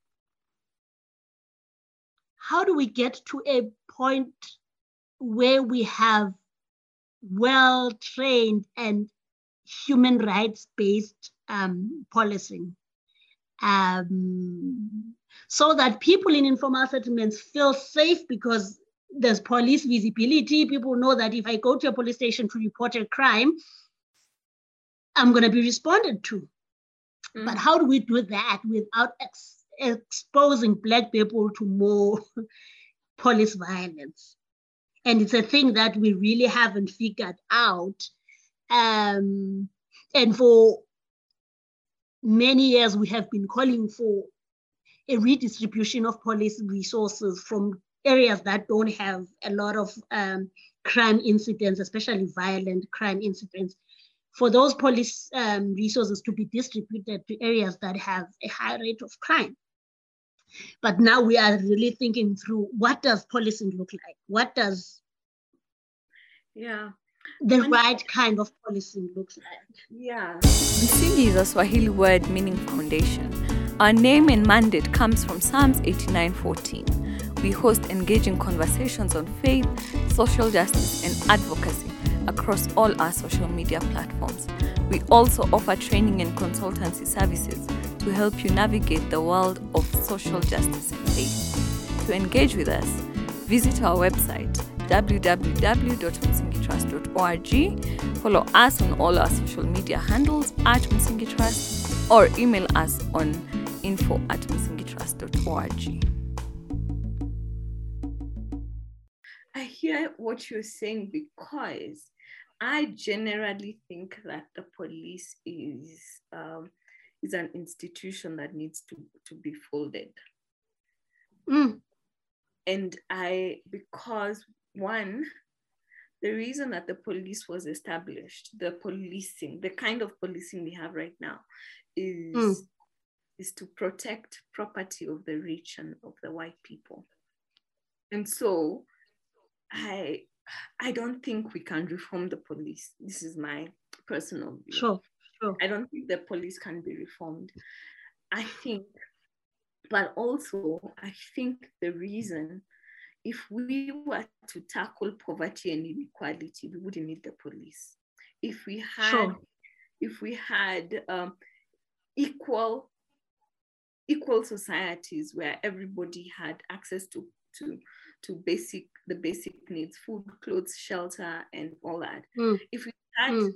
B: how do we get to a point where we have well trained and human rights based um, policing um, so that people in informal settlements feel safe because there's police visibility. People know that if I go to a police station to report a crime, I'm going to be responded to. Mm. But how do we do that without ex- exposing Black people to more police violence? And it's a thing that we really haven't figured out. Um, and for many years, we have been calling for a redistribution of police resources from areas that don't have a lot of um, crime incidents, especially violent crime incidents, for those police um, resources to be distributed to areas that have a high rate of crime. But now we are really thinking through what does policing look like? What does
A: yeah
B: the right kind of policing looks like?
A: Yeah. Msingi is a Swahili word meaning foundation. Our name and mandate comes from Psalms 89:14. We host engaging conversations on faith, social justice, and advocacy across all our social media platforms. We also offer training and consultancy services to help you navigate the world of social justice and faith. To engage with us, visit our website www.msingitrust.org, follow us on all our social media handles at msingitrust, or email us on info at msingitrust.org. I hear what you're saying because I generally think that the police is um, is an institution that needs to, to be folded. Mm. And I, because one, the reason that the police was established, the policing, the kind of policing we have right now, is mm. is to protect property of the rich and of the white people. And so I I don't think we can reform the police. This is my personal view.
B: Sure, sure.
A: I don't think the police can be reformed. I think, but also, I think the reason, if we were to tackle poverty and inequality, we wouldn't need the police. If we had, sure. if we had um, equal equal societies where everybody had access to to to basic the basic needs food clothes shelter and all that
B: Mm.
A: if we had
B: Mm.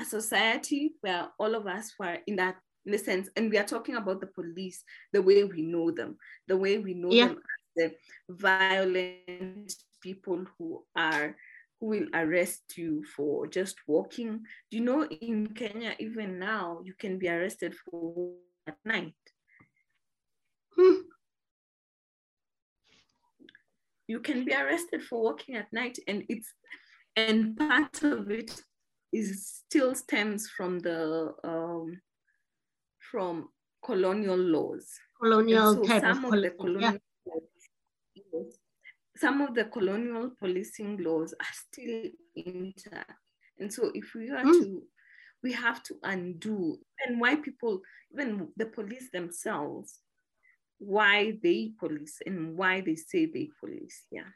A: a society where all of us were in that in the sense and we are talking about the police the way we know them the way we know
B: Yeah.
A: them the violent people who are who will arrest you for just walking. Do you know in kenya even now you can be arrested for walking at night?
B: Hmm.
A: you can be arrested for walking at night and it's and part of it is still stems from the um, from colonial laws.
B: Colonial
A: And so
B: type of
A: some of the colonial some of the colonial policing laws are still intact and so if we are
B: Mm.
A: to we have to undo and why people even the police themselves why they police and why they say they police yeah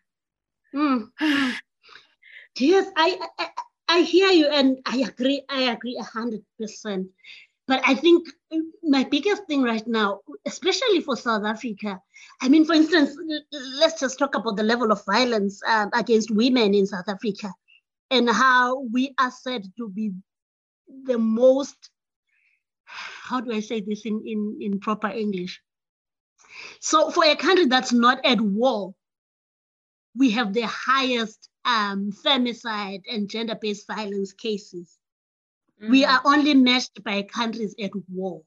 B: Mm. Yes, I, I I hear you and I agree. I agree a hundred percent. But I think my biggest thing right now, especially for South Africa, I mean, for instance, let's just talk about the level of violence um, against women in South Africa and how we are said to be the most, how do I say this in, in, in proper English? So, for a country that's not at war, we have the highest um, femicide and gender-based violence cases. We
A: Mm,
B: are only matched by countries at war.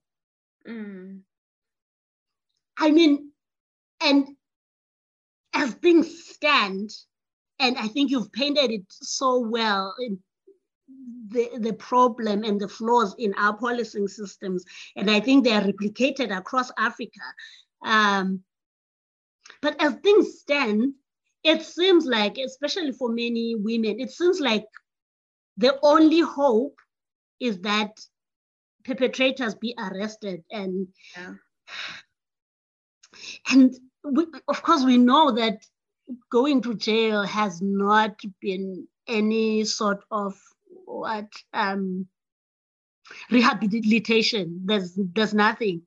A: mm,
B: I mean, and as things stand, and I think you've painted it so well in the, the problem and the flaws in our policing systems, and I think they are replicated across Africa. Um, but as things stand, it seems like, especially for many women, it seems like the only hope is that perpetrators be arrested and
A: yeah.
B: and we, of course we know that going to jail has not been any sort of what um rehabilitation. There's there's nothing.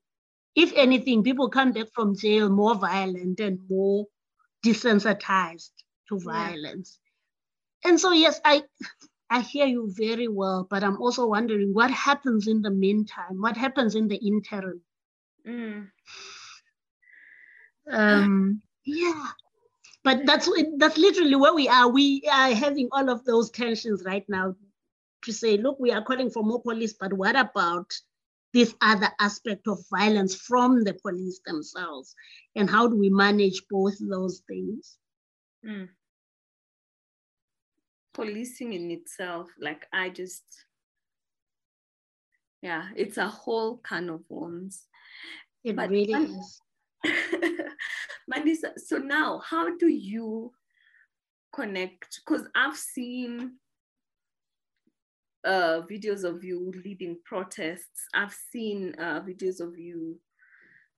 B: If anything people come back from jail more violent and more desensitized to
A: Yeah.
B: violence. And so yes i i hear you very well but i'm also wondering what happens in the meantime? What happens in the interim?
A: Mm,
B: um yeah. But that's that's literally where we are. We are having all of those tensions right now to say look we are calling for more police but what about this other aspect of violence from the police themselves? And how do we manage both those things?
A: Mm. Policing in itself like i just yeah it's a whole can of worms
B: it
A: But
B: really
A: one-
B: is
A: Mandisa, so now how do you connect? Because I've seen uh, videos of you leading protests. I've seen uh, videos of you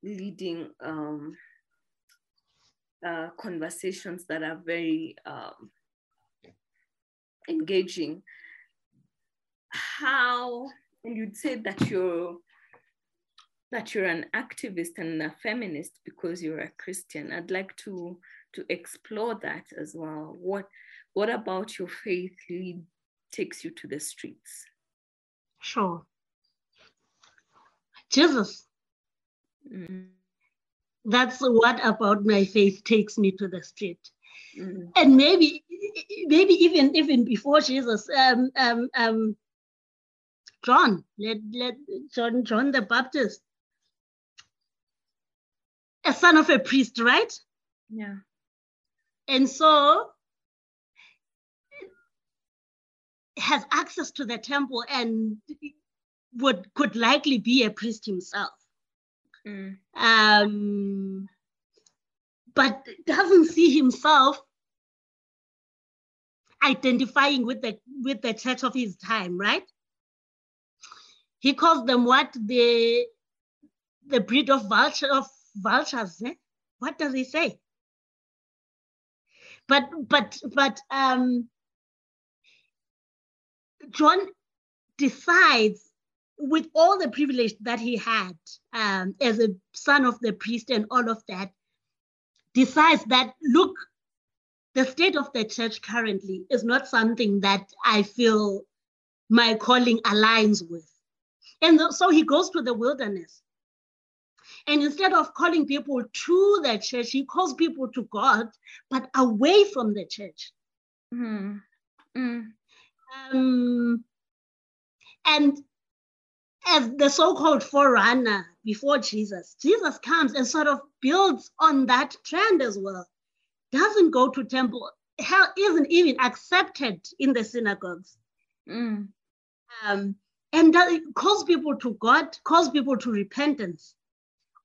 A: leading um, uh, conversations that are very um, engaging. How, and you'd say that you're that you're an activist and a feminist because you're a Christian. I'd like to to explore that as well. What what about your faith lead takes you to the streets?
B: sure jesus
A: Mm,
B: that's what about my faith takes me to the street
A: mm,
B: and maybe maybe even even before jesus um um um john let let john john the baptist a son of a priest right?
A: Yeah.
B: and so has access to the temple and would could likely be a priest himself.
A: Mm,
B: um, but doesn't see himself identifying with the with the church of his time, right? He calls them what the the breed of vulture of vultures. Eh? What does he say? But but but um, John decides with all the privilege that he had um, as a son of the priest and all of that, decides that, look, the state of the church currently is not something that I feel my calling aligns with. And so he goes to the wilderness. And instead of calling people to the church, he calls people to God, but away from the church. Mm. Mm. Um, and as the so-called forerunner before Jesus, Jesus comes and sort of builds on that trend as well. Doesn't go to temple, hell isn't even accepted in the synagogues. Mm. Um, and that calls people to God, calls people to repentance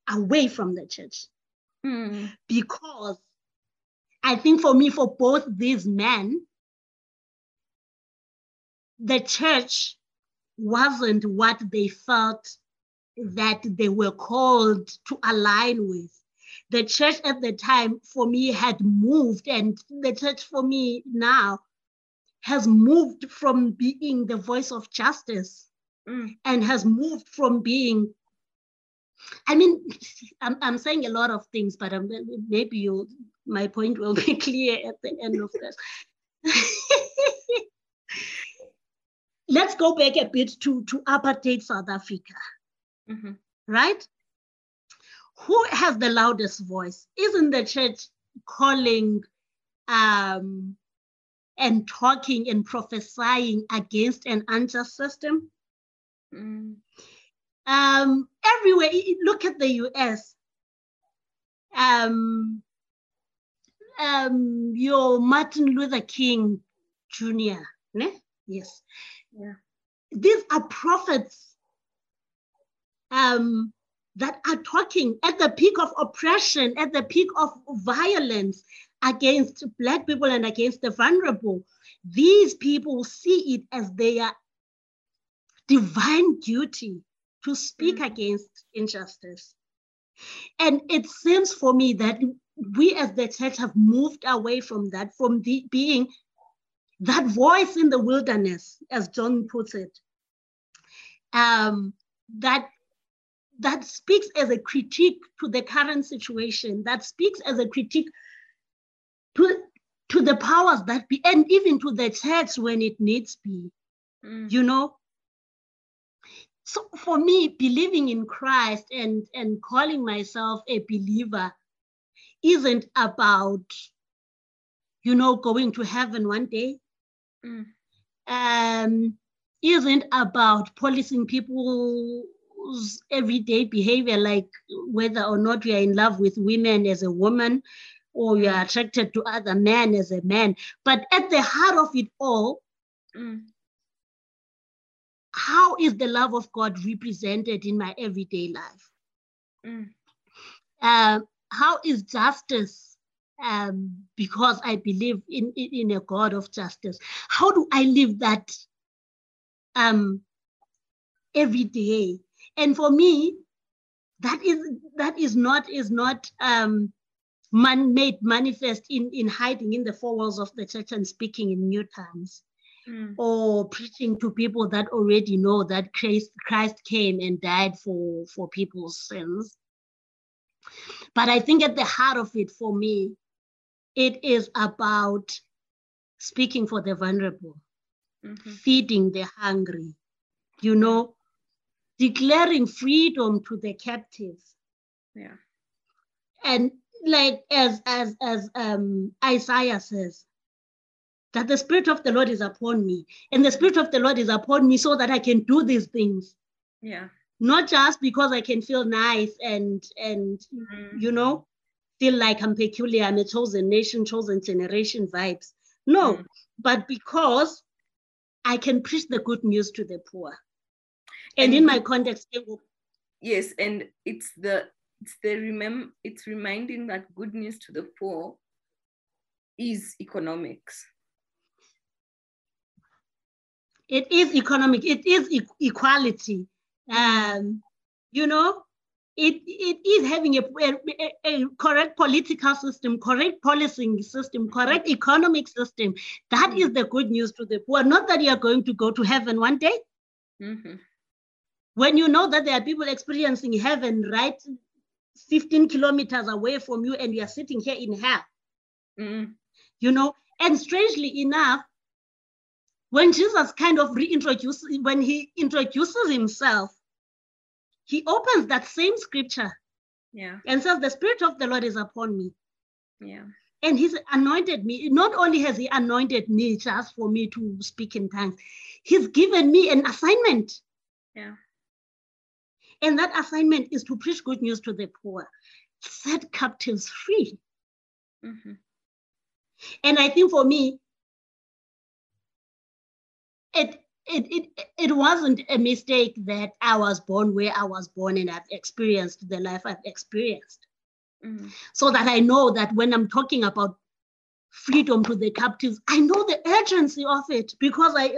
B: away from the church. Mm. Because I think for me, for both these men, the church wasn't what they felt that they were called to align with. The church at the time for me had moved, and the church for me now has moved from being the voice of justice mm. and has moved from being I mean, I'm, I'm saying a lot of things, but I'm, maybe you, my point will be clear at the end of this. Let's go back a bit to, to apartheid South Africa, mm-hmm. right? Who has the loudest voice? Isn't the church calling um, and talking and prophesying against an unjust system? Mm um, everywhere. Look at the US. Um, um, your Martin Luther King Jr. Ne? Yes. Yeah. These are prophets um, that are talking at the peak of oppression, at the peak of violence against Black people and against the vulnerable. These people see it as their divine duty to speak mm. against injustice. And it seems for me that we as the church have moved away from that, from the, being that voice in the wilderness, as John puts it, um, that that speaks as a critique to the current situation, that speaks as a critique to, to the powers that be, and even to the church when it needs be. Mm. You know, so for me, believing in Christ and, and calling myself a believer isn't about, you know, going to heaven one day. Mm. Um, isn't about policing people's everyday behavior, like whether or not you are in love with women as a woman or you are attracted to other men as a man. But at the heart of it all, mm how is the love of God represented in my everyday life? Mm. Uh, how is justice, um, because I believe in, in, in, a God of justice, how do I live that um, every day? And for me, that is that is not is not um, man made manifest in in hiding in the four walls of the church and speaking in new tongues mm. or preaching to people that already know that Christ, Christ came and died for, for people's sins. But I think at the heart of it for me, it is about speaking for the vulnerable, mm-hmm. feeding the hungry, you know, declaring freedom to the captives.
A: Yeah.
B: And like as as as um Isaiah says, that the Spirit of the Lord is upon me. And the Spirit of the Lord is upon me so that I can do these things.
A: Yeah.
B: Not just because I can feel nice and and mm-hmm. you know, feel like I'm peculiar, I'm a chosen nation, chosen generation vibes. No, mm-hmm. but because I can preach the good news to the poor. And, and in my context,
A: yes, and it's the it's the remem it's reminding that good news to the poor is economics
B: it is economic, it is e- equality. Um, you know, it, it is having a, a, a, correct political system, correct policing system, correct economic system. That is the good news to the poor. Not that you are going to go to heaven one day. Mm-hmm. When you know that there are people experiencing heaven right 15 kilometers away from you and you are sitting here in hell
A: Mm.
B: you know and strangely enough when jesus kind of reintroduces when he introduces himself he opens that same scripture
A: Yeah.
B: and says the spirit of the lord is upon me
A: Yeah.
B: and he's anointed me not only has he anointed me just for me to speak in tongues he's given me an assignment
A: Yeah.
B: And that assignment is to preach good news to the poor set captives free
A: hmm
B: And I think for me, it it it it wasn't a mistake that I was born where I was born and I've experienced the life I've experienced.
A: hmm
B: So that I know that when I'm talking about freedom to the captives, I know the urgency of it because I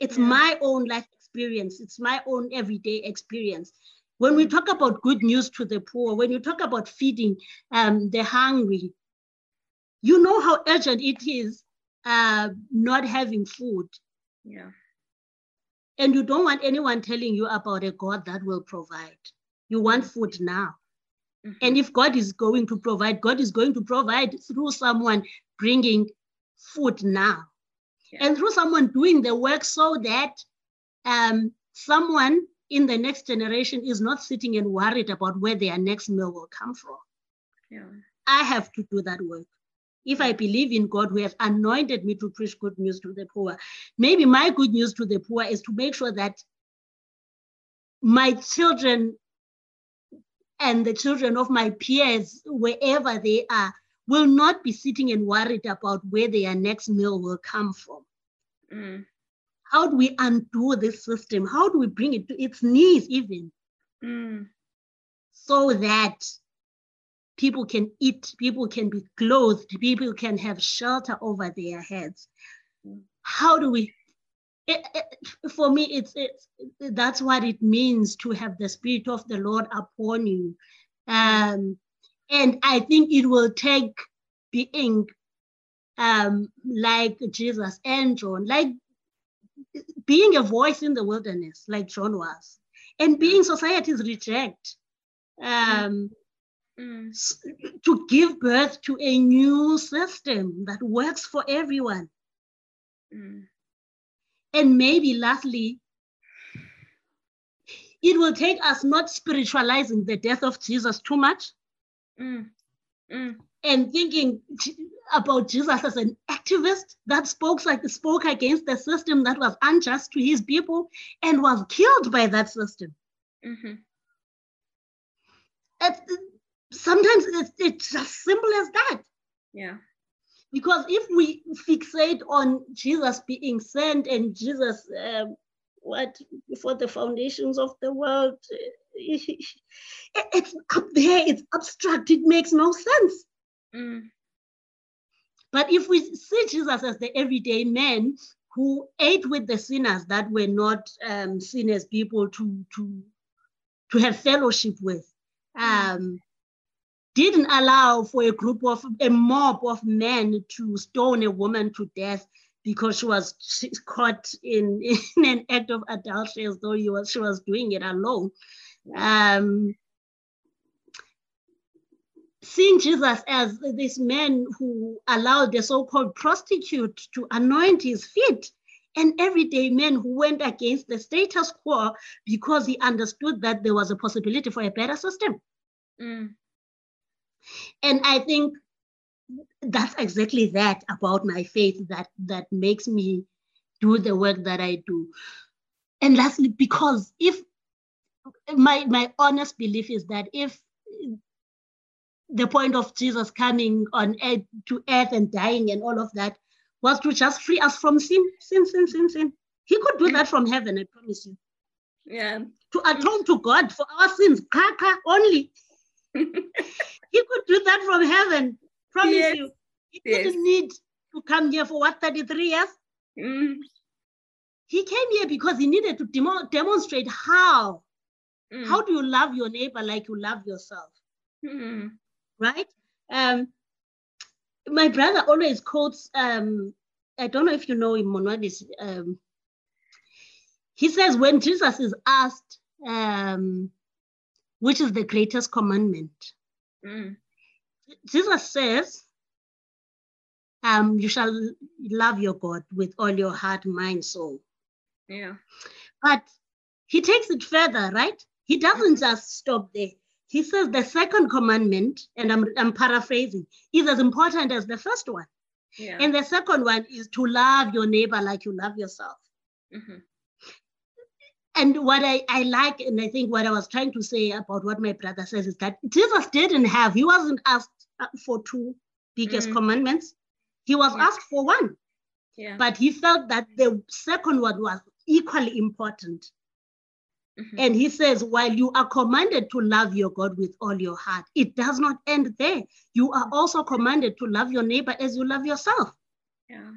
B: it's
A: Yeah.
B: my own life experience, it's my own everyday experience. When we talk about good news to the poor, when you talk about feeding um, the hungry, you know how urgent it is uh, not having food.
A: Yeah.
B: And you don't want anyone telling you about a God that will provide. You want food now.
A: Mhm.
B: And if God is going to provide, God is going to provide through someone bringing food now.
A: Yeah.
B: And through someone doing the work so that um, someone in the next generation is not sitting and worried about where their next meal will come from.
A: yeah.
B: I have to do that work. If I believe in God who has anointed me to preach good news to the poor, maybe my good news to the poor is to make sure that my children and the children of my peers, wherever they are, will not be sitting and worried about where their next meal will come from.
A: Mm.
B: How do we undo this system? How do we bring it to its knees, even
A: Mm.
B: so that people can eat, people can be clothed, people can have shelter over their heads.
A: Mm.
B: How do we? It, it- for me, it's it's that's what it means to have the spirit of the Lord upon you, um, and I think it will take being um, like Jesus and John, like being a voice in the wilderness, like John was, and being society's reject. Um,
A: Mm.
B: s- to give birth to a new system that works for everyone.
A: Mm.
B: And maybe lastly, it will take us not spiritualizing the death of Jesus too much
A: Mm. Mm.
B: And thinking about Jesus as an activist that spoke like spoke against the system that was unjust to his people and was killed by that system.
A: Mhm.
B: It's- sometimes it's, it's as simple as that.
A: Yeah.
B: because if we fixate on Jesus being sent and Jesus, um, what before the foundations of the world, it- it's up there, it's abstract, it makes no sense.
A: Mm.
B: But if we see Jesus as the everyday man who ate with the sinners that were not um, seen as people to to to have fellowship with, um, didn't allow for a group of a mob of men to stone a woman to death because she was caught in, in an act of adultery as though was, she was doing it alone. Um, seeing Jesus as this man who allowed the so-called prostitute to anoint his feet, an everyday man who went against the status quo because he understood that there was a possibility for a better system.
A: Mm.
B: And I think that's exactly that about my faith that that makes me do the work that I do. And lastly, because if my my honest belief is that if the point of Jesus coming on earth to earth and dying and all of that was to just free us from sin, sin, sin, sin, sin. He could do that from heaven, I promise you.
A: Yeah.
B: To atone to God for our sins, kaka only. He could do that from heaven. Promise
A: Yes,
B: you. He
A: yes.
B: didn't need to come here for what 33 years.
A: Mm.
B: He came here because he needed to demo- demonstrate how.
A: Mm.
B: How do you love your neighbor like you love yourself?
A: Mm.
B: Right? Um, my brother always quotes, um, I don't know if you know him, Monwadis. Um, he says when Jesus is asked, um, which is the greatest commandment,
A: Mm.
B: Jesus says, um, you shall love your God with all your heart, mind, soul.
A: Yeah.
B: But he takes it further, right? He doesn't just stop there. He says the second commandment, and I'm, I'm paraphrasing, is as important as the first one.
A: Yeah.
B: And the second one is to love your neighbor like you love yourself.
A: Mhm.
B: And what I, I like, and I think what I was trying to say about what my brother says is that Jesus didn't have, he wasn't asked for two biggest
A: Mhm.
B: commandments. He was
A: Yeah.
B: asked for one,
A: Yeah.
B: but he felt that the second one was equally important.
A: Mhm.
B: And he says, while you are commanded to love your God with all your heart, it does not end there. You are also commanded to love your neighbor as you love yourself.
A: yeah.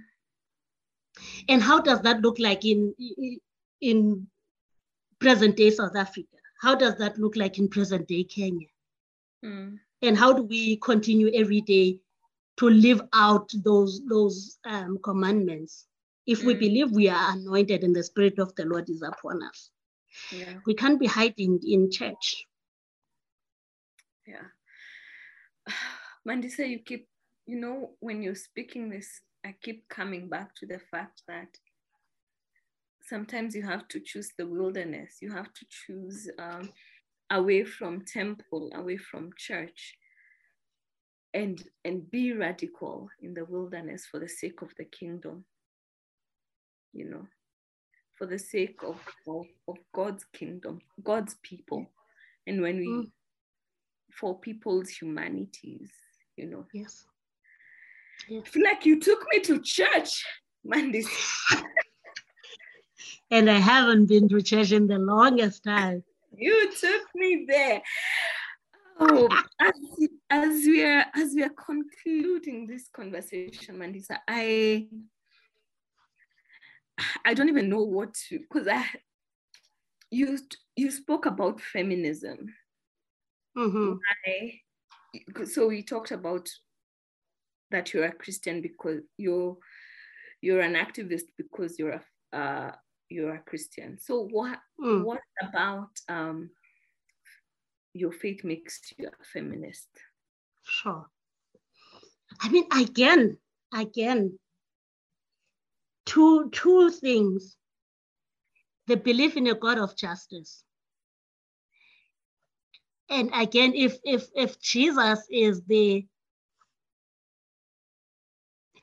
B: And how does that look like in, in present day South Africa? How does that look like in present day Kenya?
A: Mm.
B: And how do we continue every day to live out those, those um, commandments? If we
A: Mm.
B: believe we are anointed and the Spirit of the Lord is upon us,
A: Yeah.
B: we can't be hiding in church.
A: Yeah. Mandisa, you keep, you know, when you're speaking this, I keep coming back to the fact that sometimes you have to choose the wilderness. You have to choose um, away from temple, away from church, and and be radical in the wilderness for the sake of the kingdom. You know, for the sake of of, of God's kingdom, God's people, and when we
B: Mm.
A: for people's humanities, you know.
B: Yes.
A: I feel like you took me to church, Mandis.
B: And I haven't been to church in the longest time.
A: You took me there. Oh, as, as we are as we are concluding this conversation, Mandisa, I I don't even know what to because I you you spoke about feminism.
B: Mhm.
A: I, so we talked about that you're a Christian because you're you're an activist because you're a uh, you're a Christian. So what
B: Mm.
A: what about um, your faith makes you a feminist?
B: Sure. I mean, again, again, two two things. The belief in a God of justice. And again, if if if Jesus is the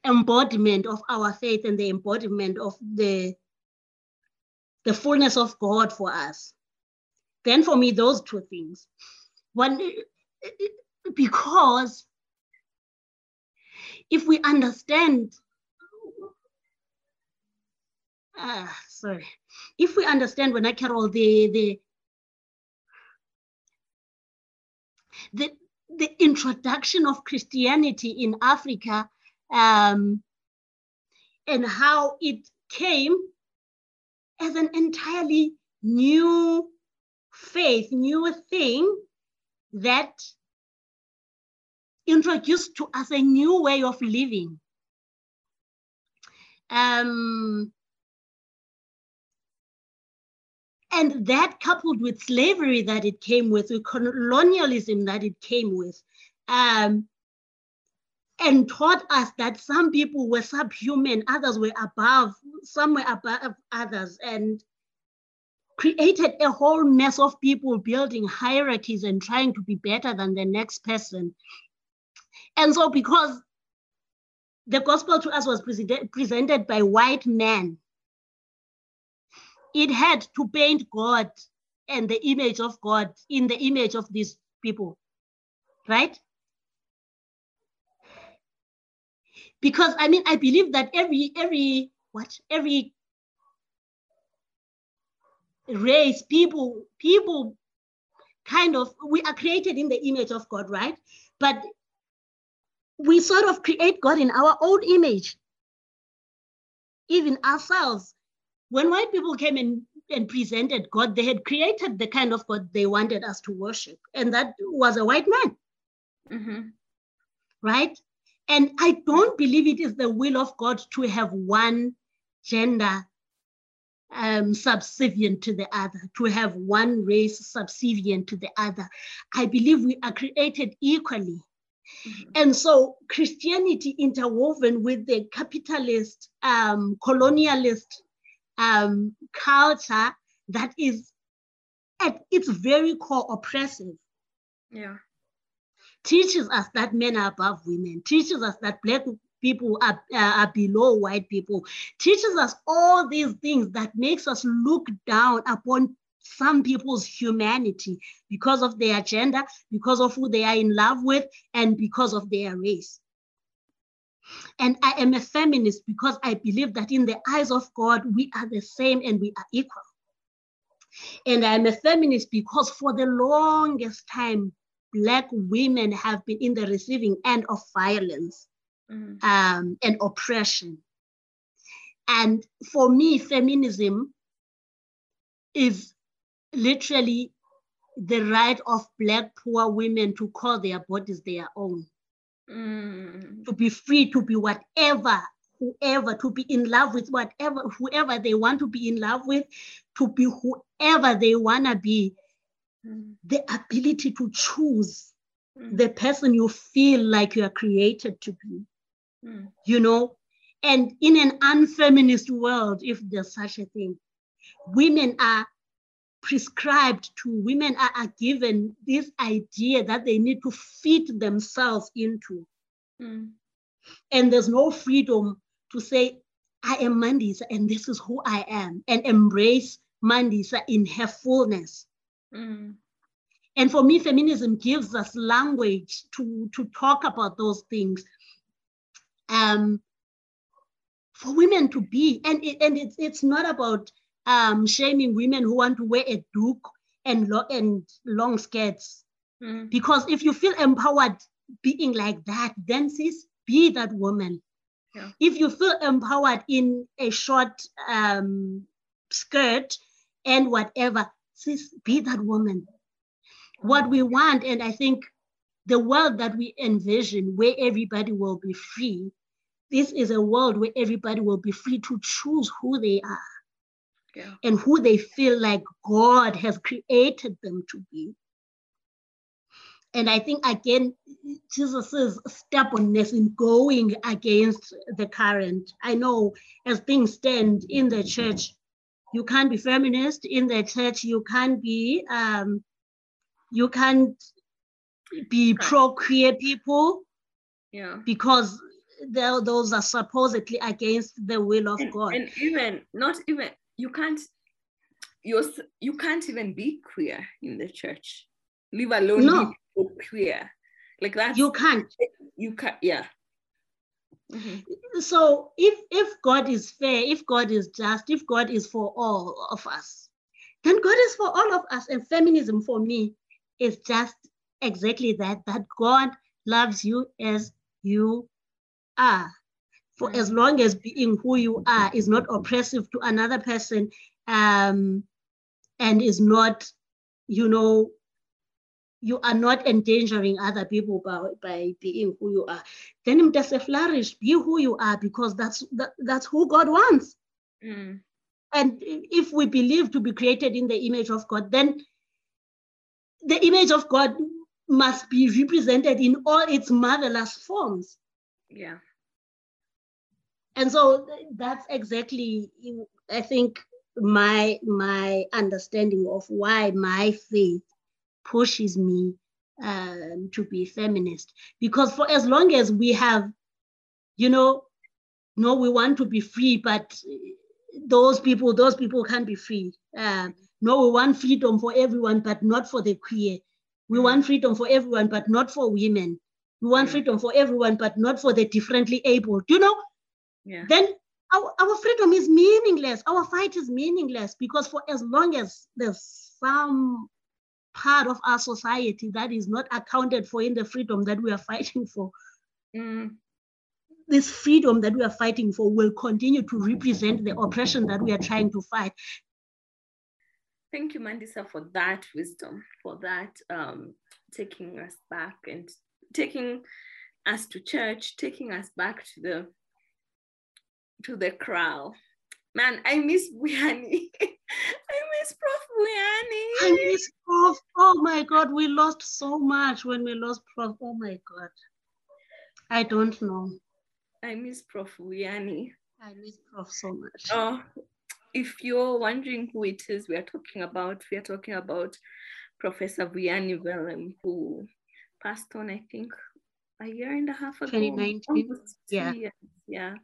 B: embodiment of our faith and the embodiment of the the fullness of God for us, then for me, those two things. One, because if we understand, ah, sorry, if we understand when I carol the the the the introduction of Christianity in Africa um, and how it came as an entirely new faith, new thing that introduced to us a new way of living. Um, and that coupled with slavery that it came with, with colonialism that it came with, um, and taught us that some people were subhuman, others were above, some were above others, and created a whole mess of people building hierarchies and trying to be better than the next person. And so, because the gospel to us was presented, presented by white men, it had to paint God and the image of God in the image of these people, right? Because I mean, I believe that every every what every race, people, people kind of we are created in the image of God, right? But we sort of create God in our own image, even ourselves. When white people came in and presented God, they had created the kind of God they wanted us to worship, and that was a white man,
A: Mhm.
B: right? And I don't believe it is the will of God to have one gender um, subservient to the other, to have one race subservient to the other. I believe we are created equally. Mm-hmm. And so Christianity interwoven with the capitalist, um, colonialist um, culture that is at its very core oppressive.
A: Yeah.
B: Teaches us that men are above women, teaches us that black people are, uh, are below white people, teaches us all these things that makes us look down upon some people's humanity because of their gender, because of who they are in love with, and because of their race. And I am a feminist because I believe that in the eyes of God, we are the same and we are equal. And I'm a feminist because for the longest time, Black women have been in the receiving end of violence mm. um, and oppression. And for me, feminism is literally the right of Black poor women to call their bodies their own, mm. to be free to be whatever, whoever, to be in love with whatever, whoever they want to be in love with, to be whoever they want to be. Mm. The ability to choose mm. the person you feel like you are created to be. Mm. You know, and in an unfeminist world, if there's such a thing, women are prescribed to, women are, are given this idea that they need to fit themselves into. Mm. And there's no freedom to say, I am Mandisa and this is who I am, and embrace Mandisa in her fullness. Mm. And for me, feminism gives us language to, to talk about those things um, for women to be. And, it, and it's, it's not about um, shaming women who want to wear a doek and, lo- and long skirts. Mm. Because if you feel empowered being like that, then sis, be that woman. Yeah. If you feel empowered in a short um, skirt and whatever, sis, be that woman. What we want, and I think the world that we envision, where everybody will be free, this is a world where everybody will be free to choose who they are yeah. and who they feel like God has created them to be. And I think again, Jesus' stubbornness in going against the current. I know as things stand in the church, you can't be feminist in the church. You can't be, um, you can't be pro queer people.
A: Yeah.
B: Because those are supposedly against the will of
A: and,
B: God.
A: And even not even you can't you you can't even be queer in the church, leave alone no. be queer like that.
B: You can't.
A: You can't. Yeah.
B: Mm-hmm. So if if God is fair, if God is just, if God is for all of us, then God is for all of us. And feminism for me is just exactly that, that God loves you as you are. For as mm. long as being who you are is not oppressive to another person um, and is not, you know, you are not endangering other people by, by being who you are. Then it does flourish, be who you are, because that's that, that's who God wants. Mm. And if we believe to be created in the image of God, then the image of God must be represented in all its marvelous forms.
A: Yeah.
B: And so that's exactly, I think, my my understanding of why my faith pushes me um, to be feminist. Because for as long as we have, you know, no, we want to be free, but those people, those people can't be free. Uh, no, we want freedom for everyone, but not for the queer. We want freedom for everyone, but not for women. We want freedom for everyone, but not for the differently able. You know?
A: Yeah.
B: Then our, our freedom is meaningless. Our fight is meaningless because for as long as there's some part of our society that is not accounted for in the freedom that we are fighting for, mm. this freedom that we are fighting for will continue to represent the oppression that we are trying to fight.
A: Thank you, Mandisa, for that wisdom, for that um, taking us back and taking us to church, taking us back to the to the crowd. Man, I miss Vuyani. I miss Prof. Vuyani.
B: I miss Prof. Oh my God, we lost so much when we lost Prof. Oh my God. I don't know.
A: I miss Prof. Vuyani.
B: I miss Prof so much.
A: Oh, if you're wondering who it is we are talking about, we are talking about Professor Vuyani Vellem, who passed on, I think, a year and a half ago.
B: 2019. Yeah.
A: Years. Yeah.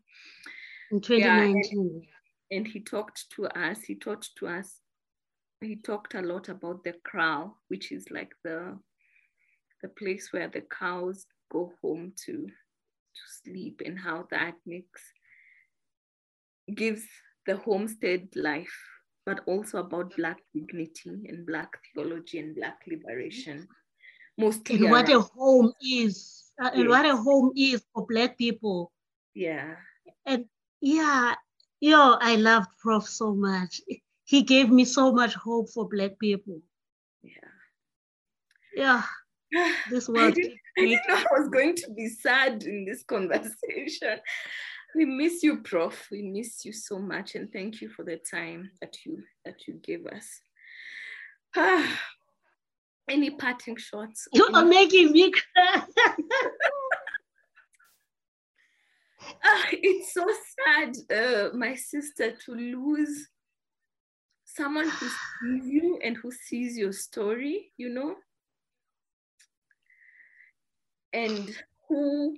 B: In 2019.
A: Yeah, and, and he talked to us, he talked to us, he talked a lot about the kraal, which is like the the place where the cows go home to to sleep and how that makes gives the homestead life, but also about Black dignity and Black theology and Black liberation. Mostly
B: and what a home is, uh, and what a home is for Black people.
A: Yeah.
B: And yeah, yo, I loved Prof so much. He gave me so much hope for Black people.
A: Yeah.
B: Yeah. This was.
A: I didn't, I didn't know I was going to be sad in this conversation we miss you prof we miss you so much and thank you for the time that you that you gave us ah, any parting shots
B: you are making me cry
A: ah, it's so sad uh, my sister to lose someone who sees you and who sees your story you know? And who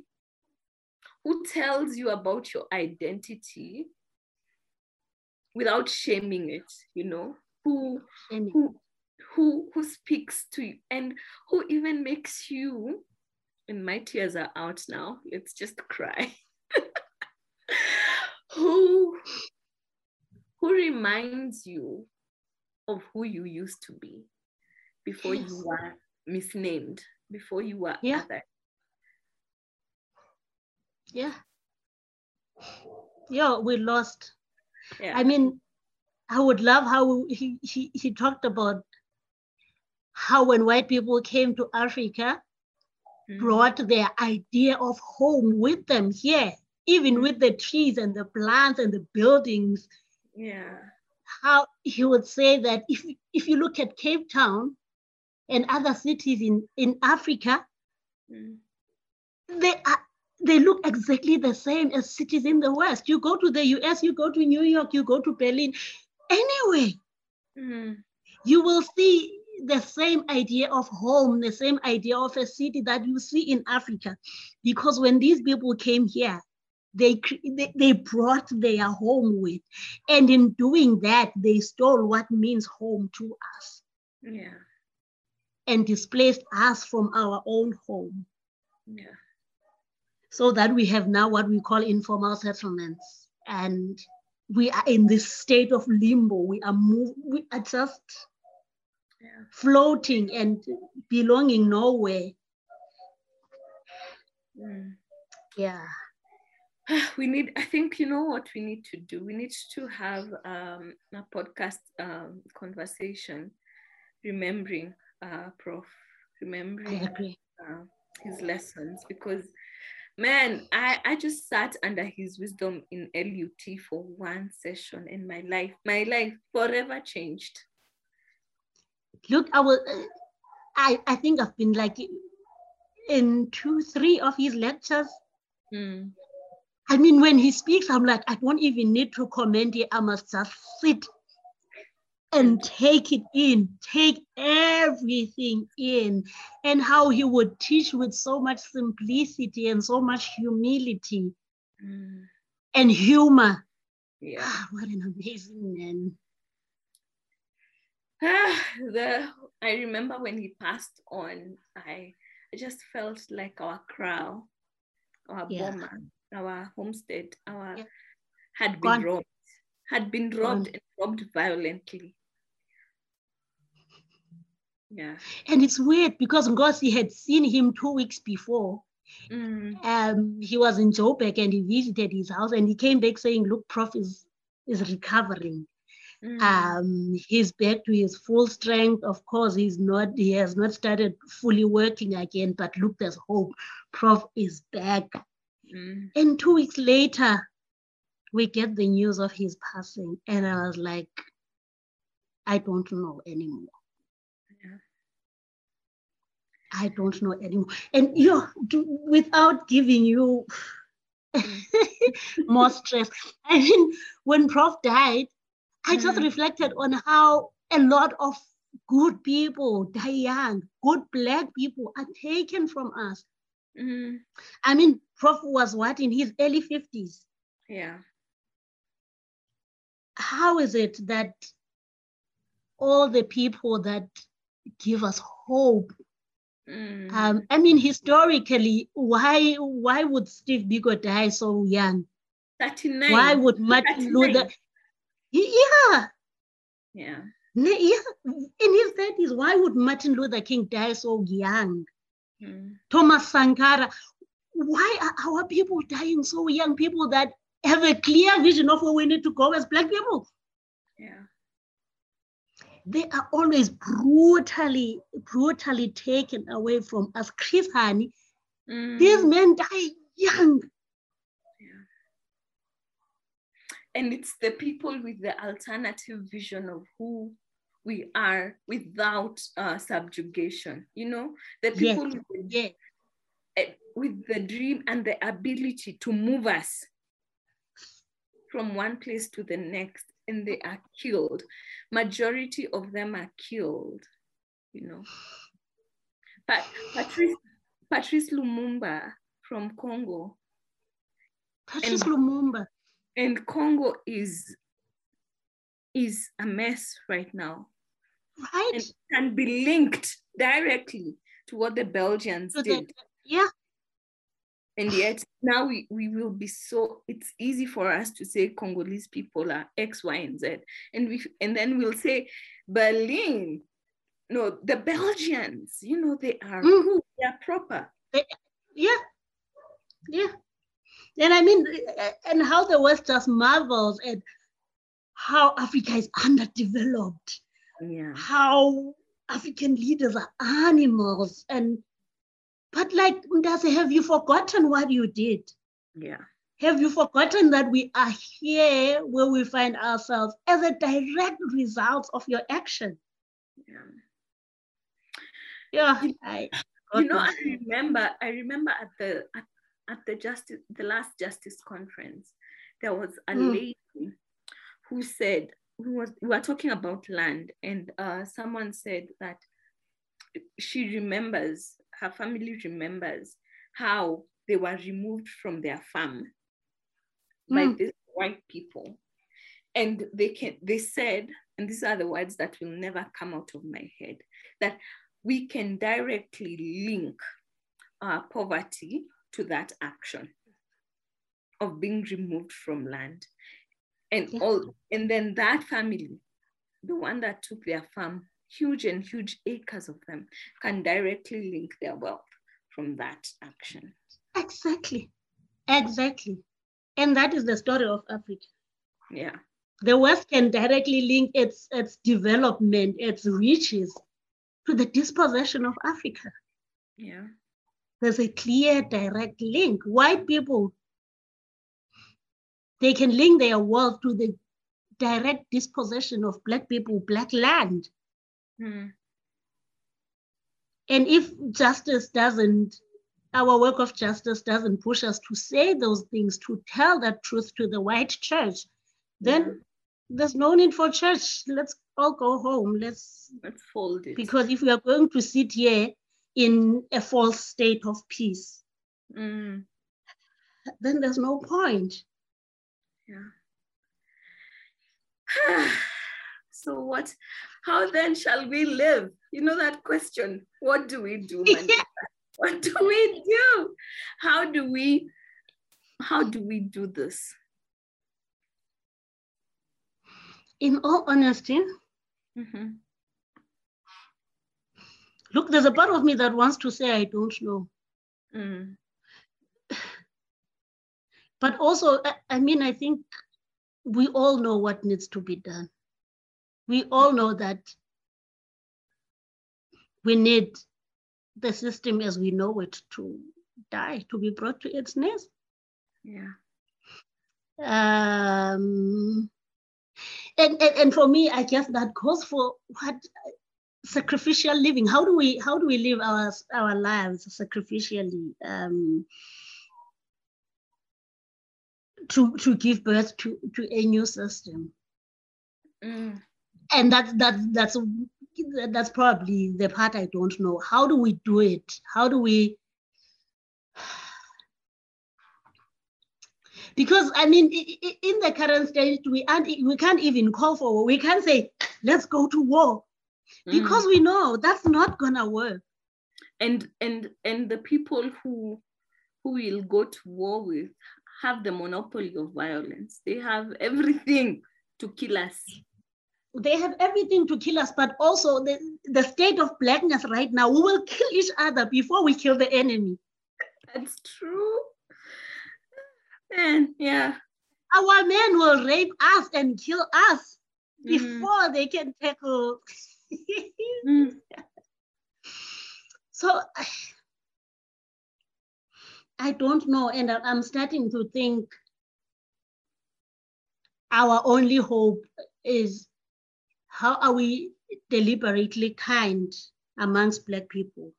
A: who tells you about your identity without shaming it, you know, who, who, who, who speaks to you and who even makes you, and my tears are out now, let's just cry. who, who reminds you of who you used to be before yes. you were misnamed, before you were
B: yeah.
A: other
B: yeah yeah we lost
A: yeah.
B: i mean i would love how he, he he talked about how when white people came to africa mm. brought their idea of home with them here even with the trees and the plants and the buildings
A: yeah
B: how he would say that if if you look at cape town and other cities in in africa
A: mm.
B: they are they look exactly the same as cities in the West. You go to the US, you go to New York, you go to Berlin, anyway,
A: mm.
B: you will see the same idea of home, the same idea of a city that you see in Africa. Because when these people came here, they, they, brought their home with. And in doing that, they stole what means home to us.
A: Yeah.
B: And displaced us from our own home.
A: Yeah
B: so that we have now what we call informal settlements. And we are in this state of limbo. We are move, we are just
A: yeah.
B: floating and belonging nowhere.
A: Mm.
B: Yeah.
A: We need, I think, you know what we need to do? We need to have um, a podcast um, conversation, remembering uh, Prof, remembering uh, his lessons, because man i i just sat under his wisdom in lut for one session in my life my life forever changed
B: look i will i i think i've been like in two three of his lectures
A: mm.
B: I mean when he speaks i'm like i don't even need to comment it i must just sit and take it in, take everything in, and how he would teach with so much simplicity and so much humility
A: mm.
B: and humor.
A: Yeah.
B: Ah, what an amazing man.
A: Ah, the I remember when he passed on, I I just felt like our kraal, our
B: Yeah.
A: boma, our homestead, our
B: Yeah.
A: had been
B: Gone.
A: robbed, had been robbed
B: Gone.
A: and robbed violently. Yeah.
B: And it's weird because Ngosi had seen him two weeks before.
A: Mm.
B: Um, he was in Joburg and he visited his house and he came back saying, look, Prof is, is recovering.
A: Mm.
B: Um, he's back to his full strength. Of course, he's not, he has not started fully working again, but look, there's hope. Prof is back.
A: Mm.
B: And two weeks later, we get the news of his passing, and I was like, I don't know anymore.
A: Yeah.
B: I don't know anymore. And you know, without giving you more stress. I mean, when Prof died, I just
A: Mm.
B: reflected on how a lot of good people die young, good black people are taken from us.
A: Mm,
B: I mean, Prof was what in his early 50s.
A: yeah.
B: How is it that all the people that give us hope
A: Mm,
B: Um, I mean, historically, why why would Steve Biko die so young?
A: 39.
B: Why would Martin
A: 39.
B: Luther? Yeah,
A: Yeah.
B: yeah, in his thirties. Why would Martin Luther King die so young?
A: Mm,
B: Thomas Sankara. Why are our people dying so young? People that have a clear vision of where we need to go as black people.
A: yeah.
B: They are always brutally, brutally taken away from us. Chris Hani, these
A: Mm,
B: men die young.
A: and it's the people with the alternative vision of who we are without uh, subjugation you know the
B: Yes.
A: people with, the,
B: Yeah.
A: eh, with the dream and the ability to move us from one place to the next and they are killed majority of them are killed you know but patrice patrice lumumba from congo
B: Patrice
A: And-
B: Lumumba.
A: and Congo is is a mess right now
B: Right?
A: and can be linked directly to what the Belgians
B: the-
A: did.
B: yeah.
A: And yet now we, we will be so it's easy for us to say Congolese people are X, Y, and Z. And we and then we'll say Berlin. No, the Belgians, you know, they are
B: Mm.
A: good, they are proper.
B: Yeah. Yeah. And I mean, and how the West just marvels at how Africa is underdeveloped,
A: Yeah.
B: how African leaders are animals. And, but like, Ndase, have you forgotten what you did?
A: Yeah.
B: Have you forgotten that we are here where we find ourselves as a direct result of your action?
A: Yeah.
B: Yeah, I,
A: you know i remember i remember at the at, at the justice the last justice conference there was a
B: Mm.
A: lady who said was we were talking about land and uh, someone said that she remembers her family remembers how they were removed from their farm. By
B: Mm.
A: these white people. And they can they said and these are the words that will never come out of my head that we can directly link uh, poverty to that action of being removed from land and
B: Yeah.
A: all and then that family the one that took their farm huge and huge acres of them can directly link their wealth from that action
B: exactly, exactly. And that is the story of Africa.
A: yeah
B: the West can directly link its its development, its riches, to the dispossession of Africa.
A: yeah
B: There's a clear direct link. White people, they can link their wealth to the direct dispossession of black people, black land.
A: Hmm.
B: And if justice doesn't, our work of justice doesn't push us to say those things, to tell that truth to the white church, then there's no need for church. Let's all go home. Let's
A: let's fold it
B: because if we are going to sit here in a false state of peace,
A: Mm,
B: then there's no point.
A: Yeah. So what how then shall we live? You know that question what do we do what do we do? How do we how do we do this?
B: In all honesty,
A: Mhm.
B: look, there's a part of me that wants to say I don't know.
A: Mm,
B: But also, I, mean, I think we all know what needs to be done. We all know that we need the system as we know it to die, to be brought to its knees.
A: yeah
B: Um, and, and and for me, I guess that goes for what sacrificial living. How do we how do we live our our lives sacrificially? Um, to to give birth to to a new system.
A: Mm.
B: And that's that's that's that's probably the part I don't know. How do we do it? How do we? Because I mean, in the current state, we aren't, we can't even call for war. We can't say, let's go to war, because mm. we know that's not gonna work.
A: And and and the people who who will go to war with have the monopoly of violence. They have everything to kill us.
B: They have everything to kill us, but also the, the state of blackness right now, we will kill each other before we kill the enemy.
A: That's true. And yeah.
B: Our men will rape us and kill us mm. before they can tackle. mm. So I don't know. And I'm starting to think our only hope is how are we deliberately kind amongst Black people?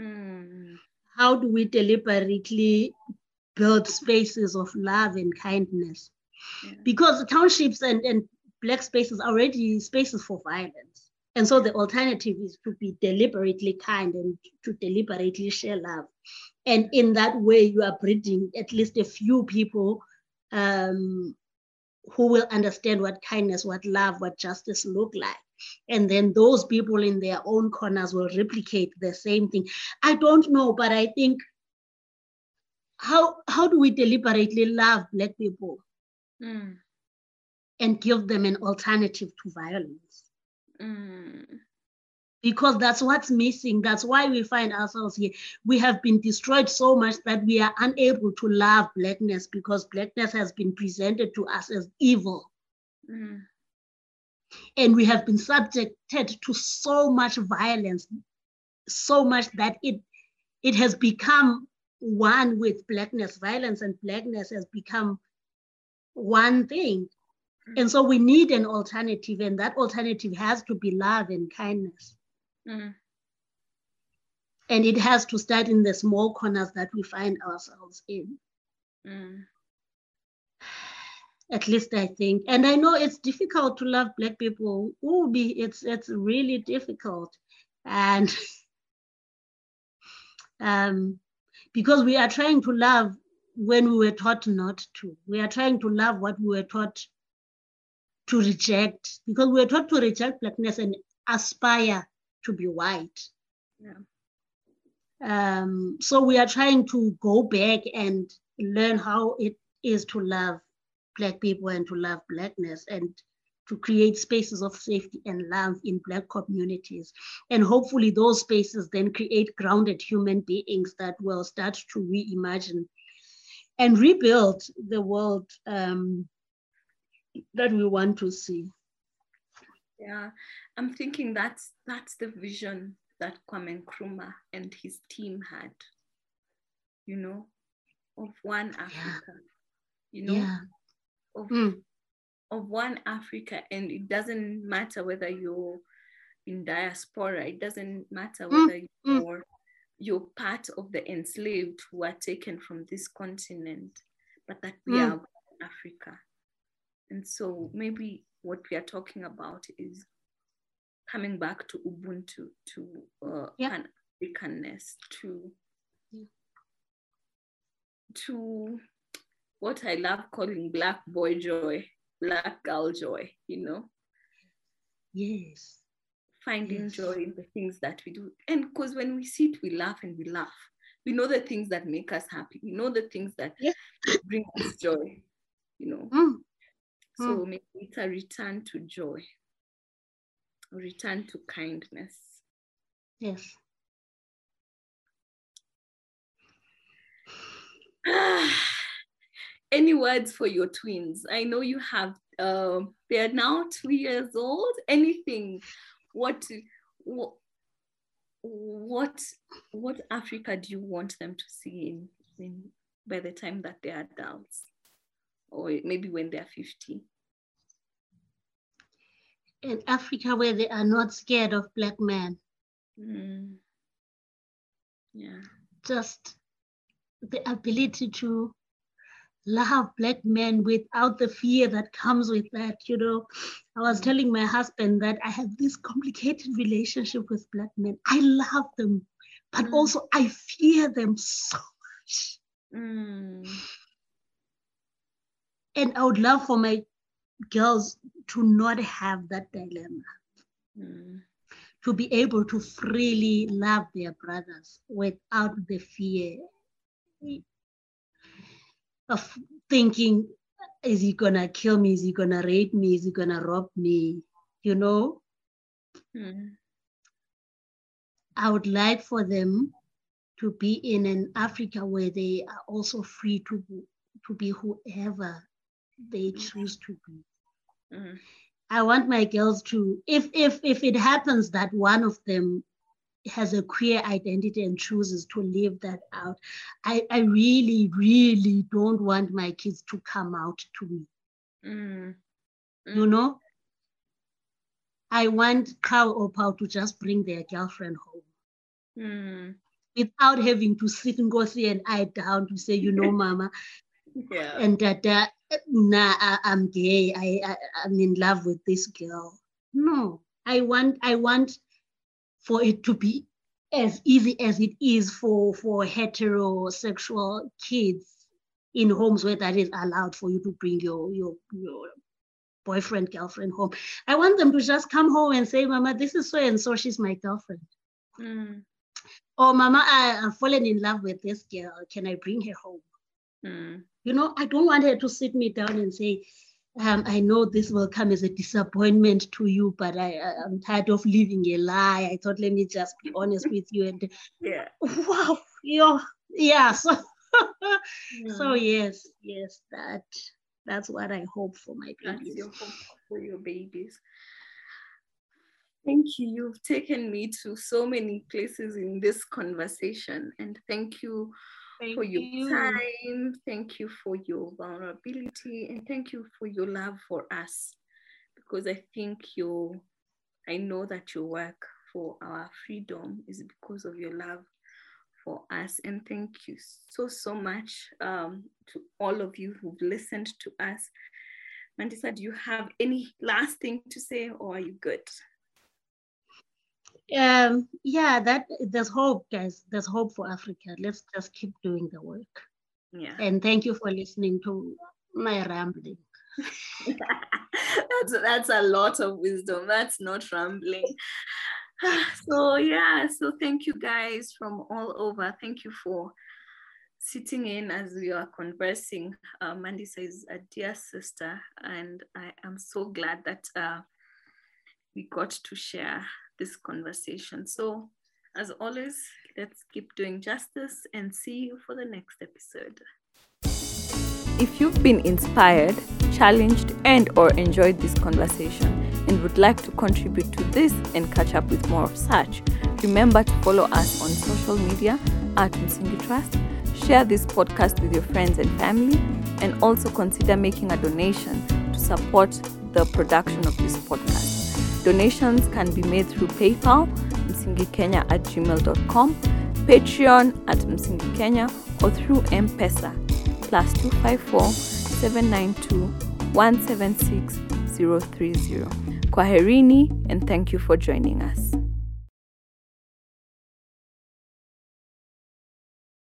A: Mm.
B: How do we deliberately build spaces of love and kindness? Yeah. Because townships and, and Black spaces are already spaces for violence. And so the alternative is to be deliberately kind and to deliberately share love. And in that way, you are breeding at least a few people um, who will understand what kindness, what love, what justice look like. And then those people in their own corners will replicate the same thing. I don't know, but I think how how do we deliberately love black people
A: mm.
B: and give them an alternative to violence?
A: Mm
B: because that's what's missing. That's why we find ourselves here. We have been destroyed so much that we are unable to love blackness because blackness has been presented to us as evil.
A: Mm.
B: And we have been subjected to so much violence, so much that it it has become one with blackness. Violence and blackness has become one thing. Mm. And so we need an alternative, and that alternative has to be love and kindness.
A: Mm.
B: And it has to start in the small corners that we find ourselves in.
A: Mm.
B: At least I think. And I know it's difficult to love Black people. Ooh, it's it's really difficult. And um, because we are trying to love when we were taught not to. We are trying to love what we were taught to reject because we were taught to reject blackness and aspire to be white.
A: Yeah.
B: Um, so we are trying to go back and learn how it is to love Black people and to love Blackness and to create spaces of safety and love in Black communities. And hopefully, those spaces then create grounded human beings that will start to reimagine and rebuild the world um, that we want to see.
A: Yeah, I'm thinking that's that's the vision that Kwame Nkrumah and his team had, you know, of one Africa, you know,
B: yeah.
A: of,
B: mm.
A: of one Africa. And it doesn't matter whether you're in diaspora, it doesn't matter hmm. whether mm. you're, you're part of the enslaved who are taken from this continent, but that we mm. are Africa. And so maybe what we are talking about is coming back to Ubuntu, to uh,
B: yeah.
A: Pan Africanness, to
B: yeah.
A: to what I love calling black boy joy, black girl joy, you know.
B: Yes.
A: Finding
B: yes.
A: joy in the things that we do. And because when we sit, we laugh and we laugh. We know the things that make us happy. We know the things that
B: yeah.
A: bring us joy, you know.
B: Mm.
A: So mm. maybe it's a return to joy return to kindness.
B: Yes.
A: Any words for your twins? I know you have, uh, they're now two years old. Anything, what, what, what, what Africa do you want them to see in, in by the time that they're adults? Or maybe when they're 50?
B: In Africa, where they are not scared of black men.
A: Mm. Yeah.
B: Just the ability to love black men without the fear that comes with that. You know, I was telling my husband that I have this complicated relationship with black men. I love them, but mm. also I fear them so much.
A: Mm.
B: And I would love for my girls to not have that dilemma.
A: Mm.
B: To be able to freely love their brothers without the fear of thinking, is he gonna kill me? Is he gonna rape me? Is he gonna rob me? You know?
A: Mm.
B: I would like for them to be in an Africa where they are also free to to be whoever they choose to be.
A: Mm-hmm.
B: I want my girls to, if if if it happens that one of them has a queer identity and chooses to live that out, I, I really, really don't want my kids to come out to me.
A: Mm-hmm.
B: You know? I want Cow or Pau to just bring their girlfriend home.
A: Mm.
B: Without having to sit and go see an eye down to say, you know, mama,
A: yeah.
B: and that uh, nah, I, am gay. I, I I'm in love with this girl. No, I want I want for it to be as easy as it is for for heterosexual kids in homes where that is allowed for you to bring your your your boyfriend girlfriend home. I want them to just come home and say, "Mama, this is so and so. She's my girlfriend."
A: Mm.
B: Or, "Mama, I, I've fallen in love with this girl. Can I bring her home?"
A: Mm.
B: You know, I don't want her to sit me down and say, um, I know this will come as a disappointment to you, but I, am tired of living a lie. I thought, let me just be honest with you. And
A: yeah,
B: wow, yeah, yeah. So, yeah. so yes, yes, that that's what I hope for my babies.
A: That's your hope for your babies. Thank you. You've taken me to so many places in this conversation, and thank you
B: Thank
A: for your
B: you.
A: time. Thank you for your vulnerability. And thank you for your love for us. Because I think you, I know that your work for our freedom is because of your love for us. And thank you so, so much um, to all of you who've listened to us. Mandisa, do you have any last thing to say or are you good?
B: Um, yeah, that there's hope, guys. There's hope for Africa. Let's just keep doing the work.
A: Yeah.
B: And thank you for listening to my rambling.
A: that's that's a lot of wisdom. That's not rambling. so yeah, so thank you guys from all over. Thank you for sitting in as we are conversing. Uh, Mandisa's a dear sister, and I am so glad that uh, we got to share this conversation. So, as always, let's keep doing justice and see you for the next episode. If you've been inspired, challenged, and or enjoyed this conversation and would like to contribute to this and catch up with more of such, remember to follow us on social media at Msingi Trust, share this podcast with your friends and family, and also consider making a donation to support the production of this podcast. Donations can be made through PayPal, msingikenya at gmail.com, Patreon at Msingi Kenya, or through M-Pesa, plus 254 792 176 030. Kwaherini, and thank you for joining us.